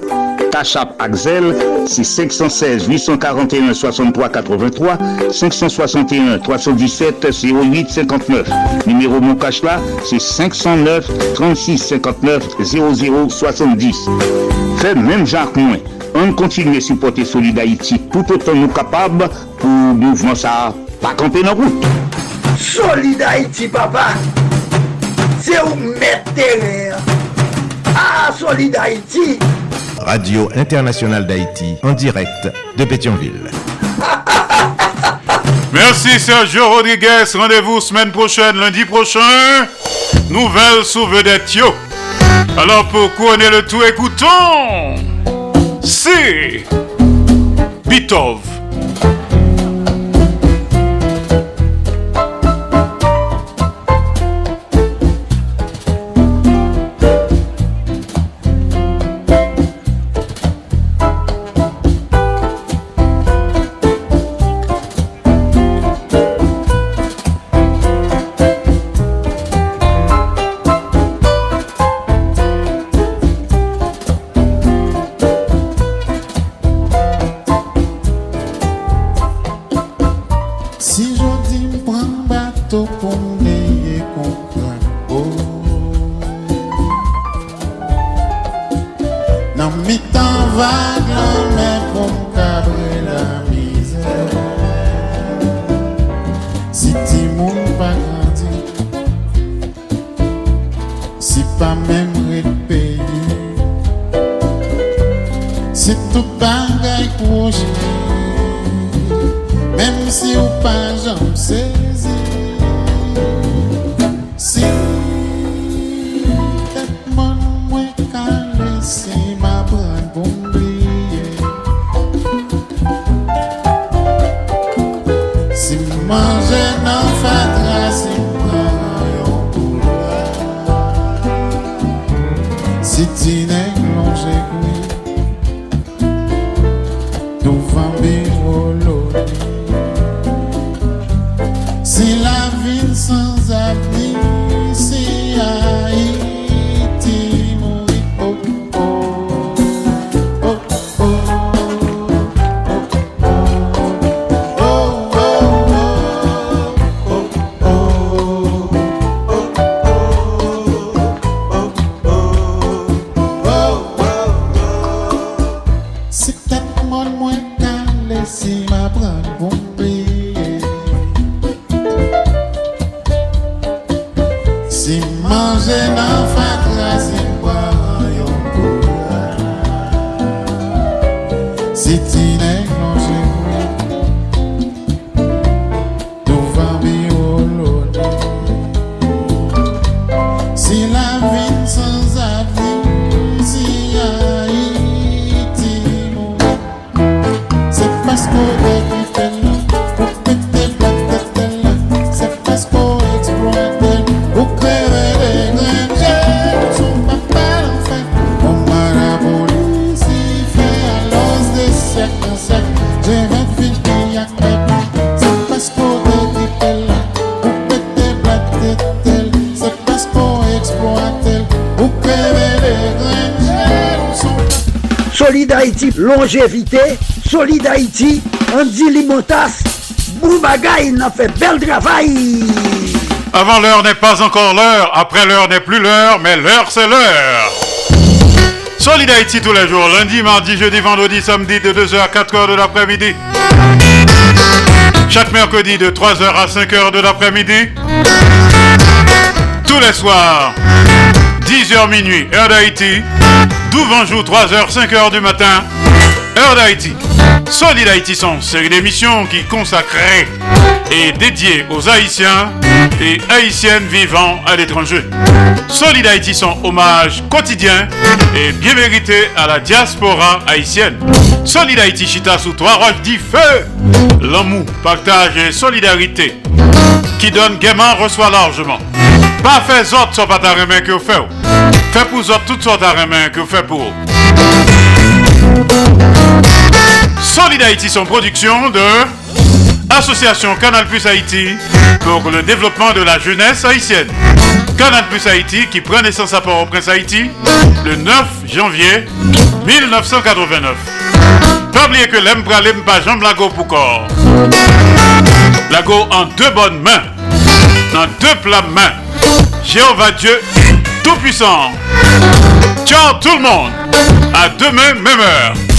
Tachap Axel, c'est 516 841 63 83 561 317 08 59. Numéro mon là, c'est 509 36 59 00 70. Fait même Jacques Moins on continue à supporter Solid Haïti tout autant nous capables pour mouvement ça pas camper la route. Solid Haïti, papa, c'est où mettre terre. Ah, Solid Haïti. Radio Internationale d'Haïti, en direct de Pétionville. Merci Sergio Rodriguez. Rendez-vous semaine prochaine, lundi prochain. Nouvelle sous vedette yo. Alors pour couronner le tout, écoutons. C'est Bitov. Bato pou longévité, Solid Haïti, Andy Limotas, Boubagaï, n'a fait bel travail. Avant l'heure n'est pas encore l'heure, après l'heure n'est plus l'heure, mais l'heure c'est l'heure. Solid Haïti tous les jours, lundi, mardi, jeudi, vendredi, samedi de 2h à 4h de l'après-midi. Chaque mercredi de 3h à 5h de l'après-midi. Tous les soirs, 10h minuit, heure d'Haïti. Douvanjou, 3h, 5h du matin, heure d'Haïti. Solid Haïti sont série d'émissions qui consacrée et dédiée aux Haïtiens et Haïtiennes vivant à l'étranger. Solid Haïti sont hommage quotidien et bien mérité à la diaspora haïtienne. Solid Haïti chita sous trois roches dit feu. L'amour, partage et solidarité qui donne gaiement reçoit largement. Pas fait autres soit pas ta que vous faites. Fait pour autres toutes sortes de que vous faites pour eux. Solid Haïti sont production de Association Canal Plus Haïti pour le développement de la jeunesse haïtienne. Canal Plus Haïti qui prend naissance à Port-au-Prince Haïti le 9 janvier 1989. Pas oublier que l'aime pas jambe lago pour corps. Lago en deux bonnes mains, dans deux plats mains. Jéhovah Dieu Tout-Puissant. Ciao tout le monde. À demain, même heure.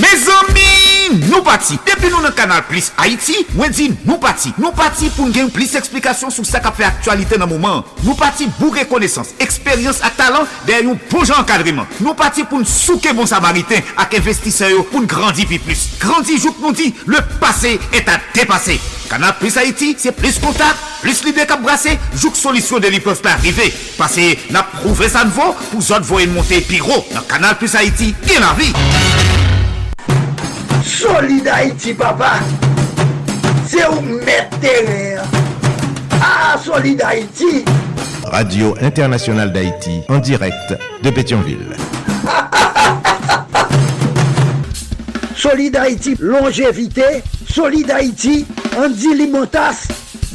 Me zami, nou pati. Depi nou nan kanal Plus Haiti, mwen di nou pati. Nou pati pou n gen plis eksplikasyon sou sa ka fe aktualite nan mouman. Nou pati pou rekonesans, eksperyans ak talan den yon bonjan jan. Nou pati pou n souke bon samariten ak investiseyo pou n grandi pi plus. Grandi jout nou di, le pase et a depase. Kanal Plus Haiti, se plis kontak, plis lide kap brase, jouk solisyon de li pos pa arrive. Pase, na prouve san vo, pou zot vo en monte pi ro. Nan Kanal Plus Haiti, gen la vi. Solid Haïti, papa. C'est où mettre terre. Ah, Solid Haïti. Radio Internationale d'Haïti, en direct de Pétionville. Solid Haïti, longévité. Solid Haïti, Andy Limotas.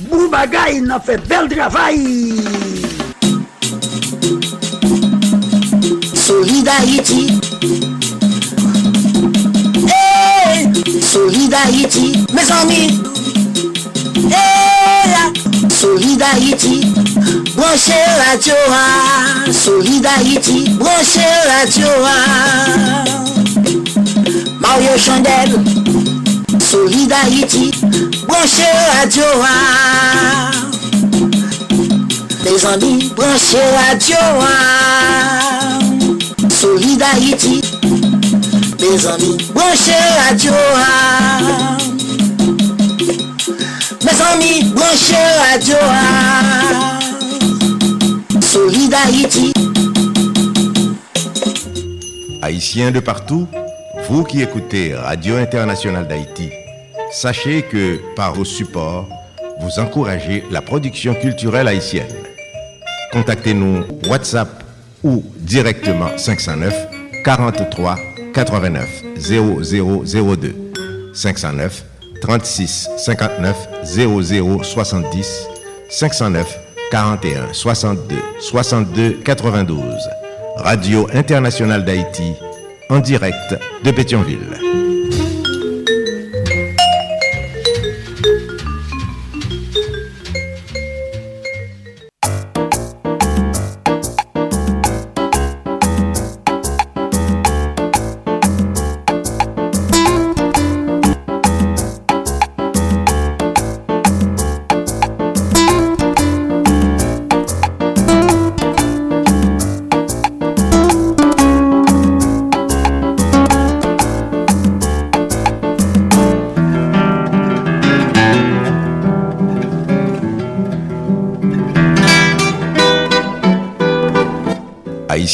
Boubagaï, il a fait bel travail. Solid Haïti. Hey, Solid Haïti, mes amis. Hey, la, Solid Haïti, branchez radio, ah. Solid Haïti, branchez radio. ah. Mario Chandel, Solid Haïti, branchez radio. ah. Les amis, branchez radio. ah. Solid Mes amis, branchez radio. ah. Mes amis, branchez radio. ah. Solid Haïti, Haïtiens de partout, vous qui écoutez Radio Internationale d'Haïti, sachez que par vos supports, vous encouragez la production culturelle haïtienne. Contactez-nous WhatsApp ou directement 509 43 89 0002 509 36 59 00 70 509 41 62 62 92 Radio Internationale d'Haïti en direct de Pétionville.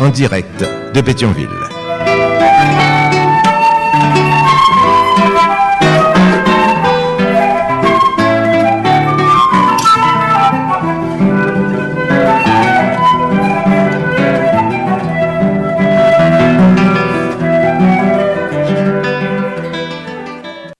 en direct de Pétionville.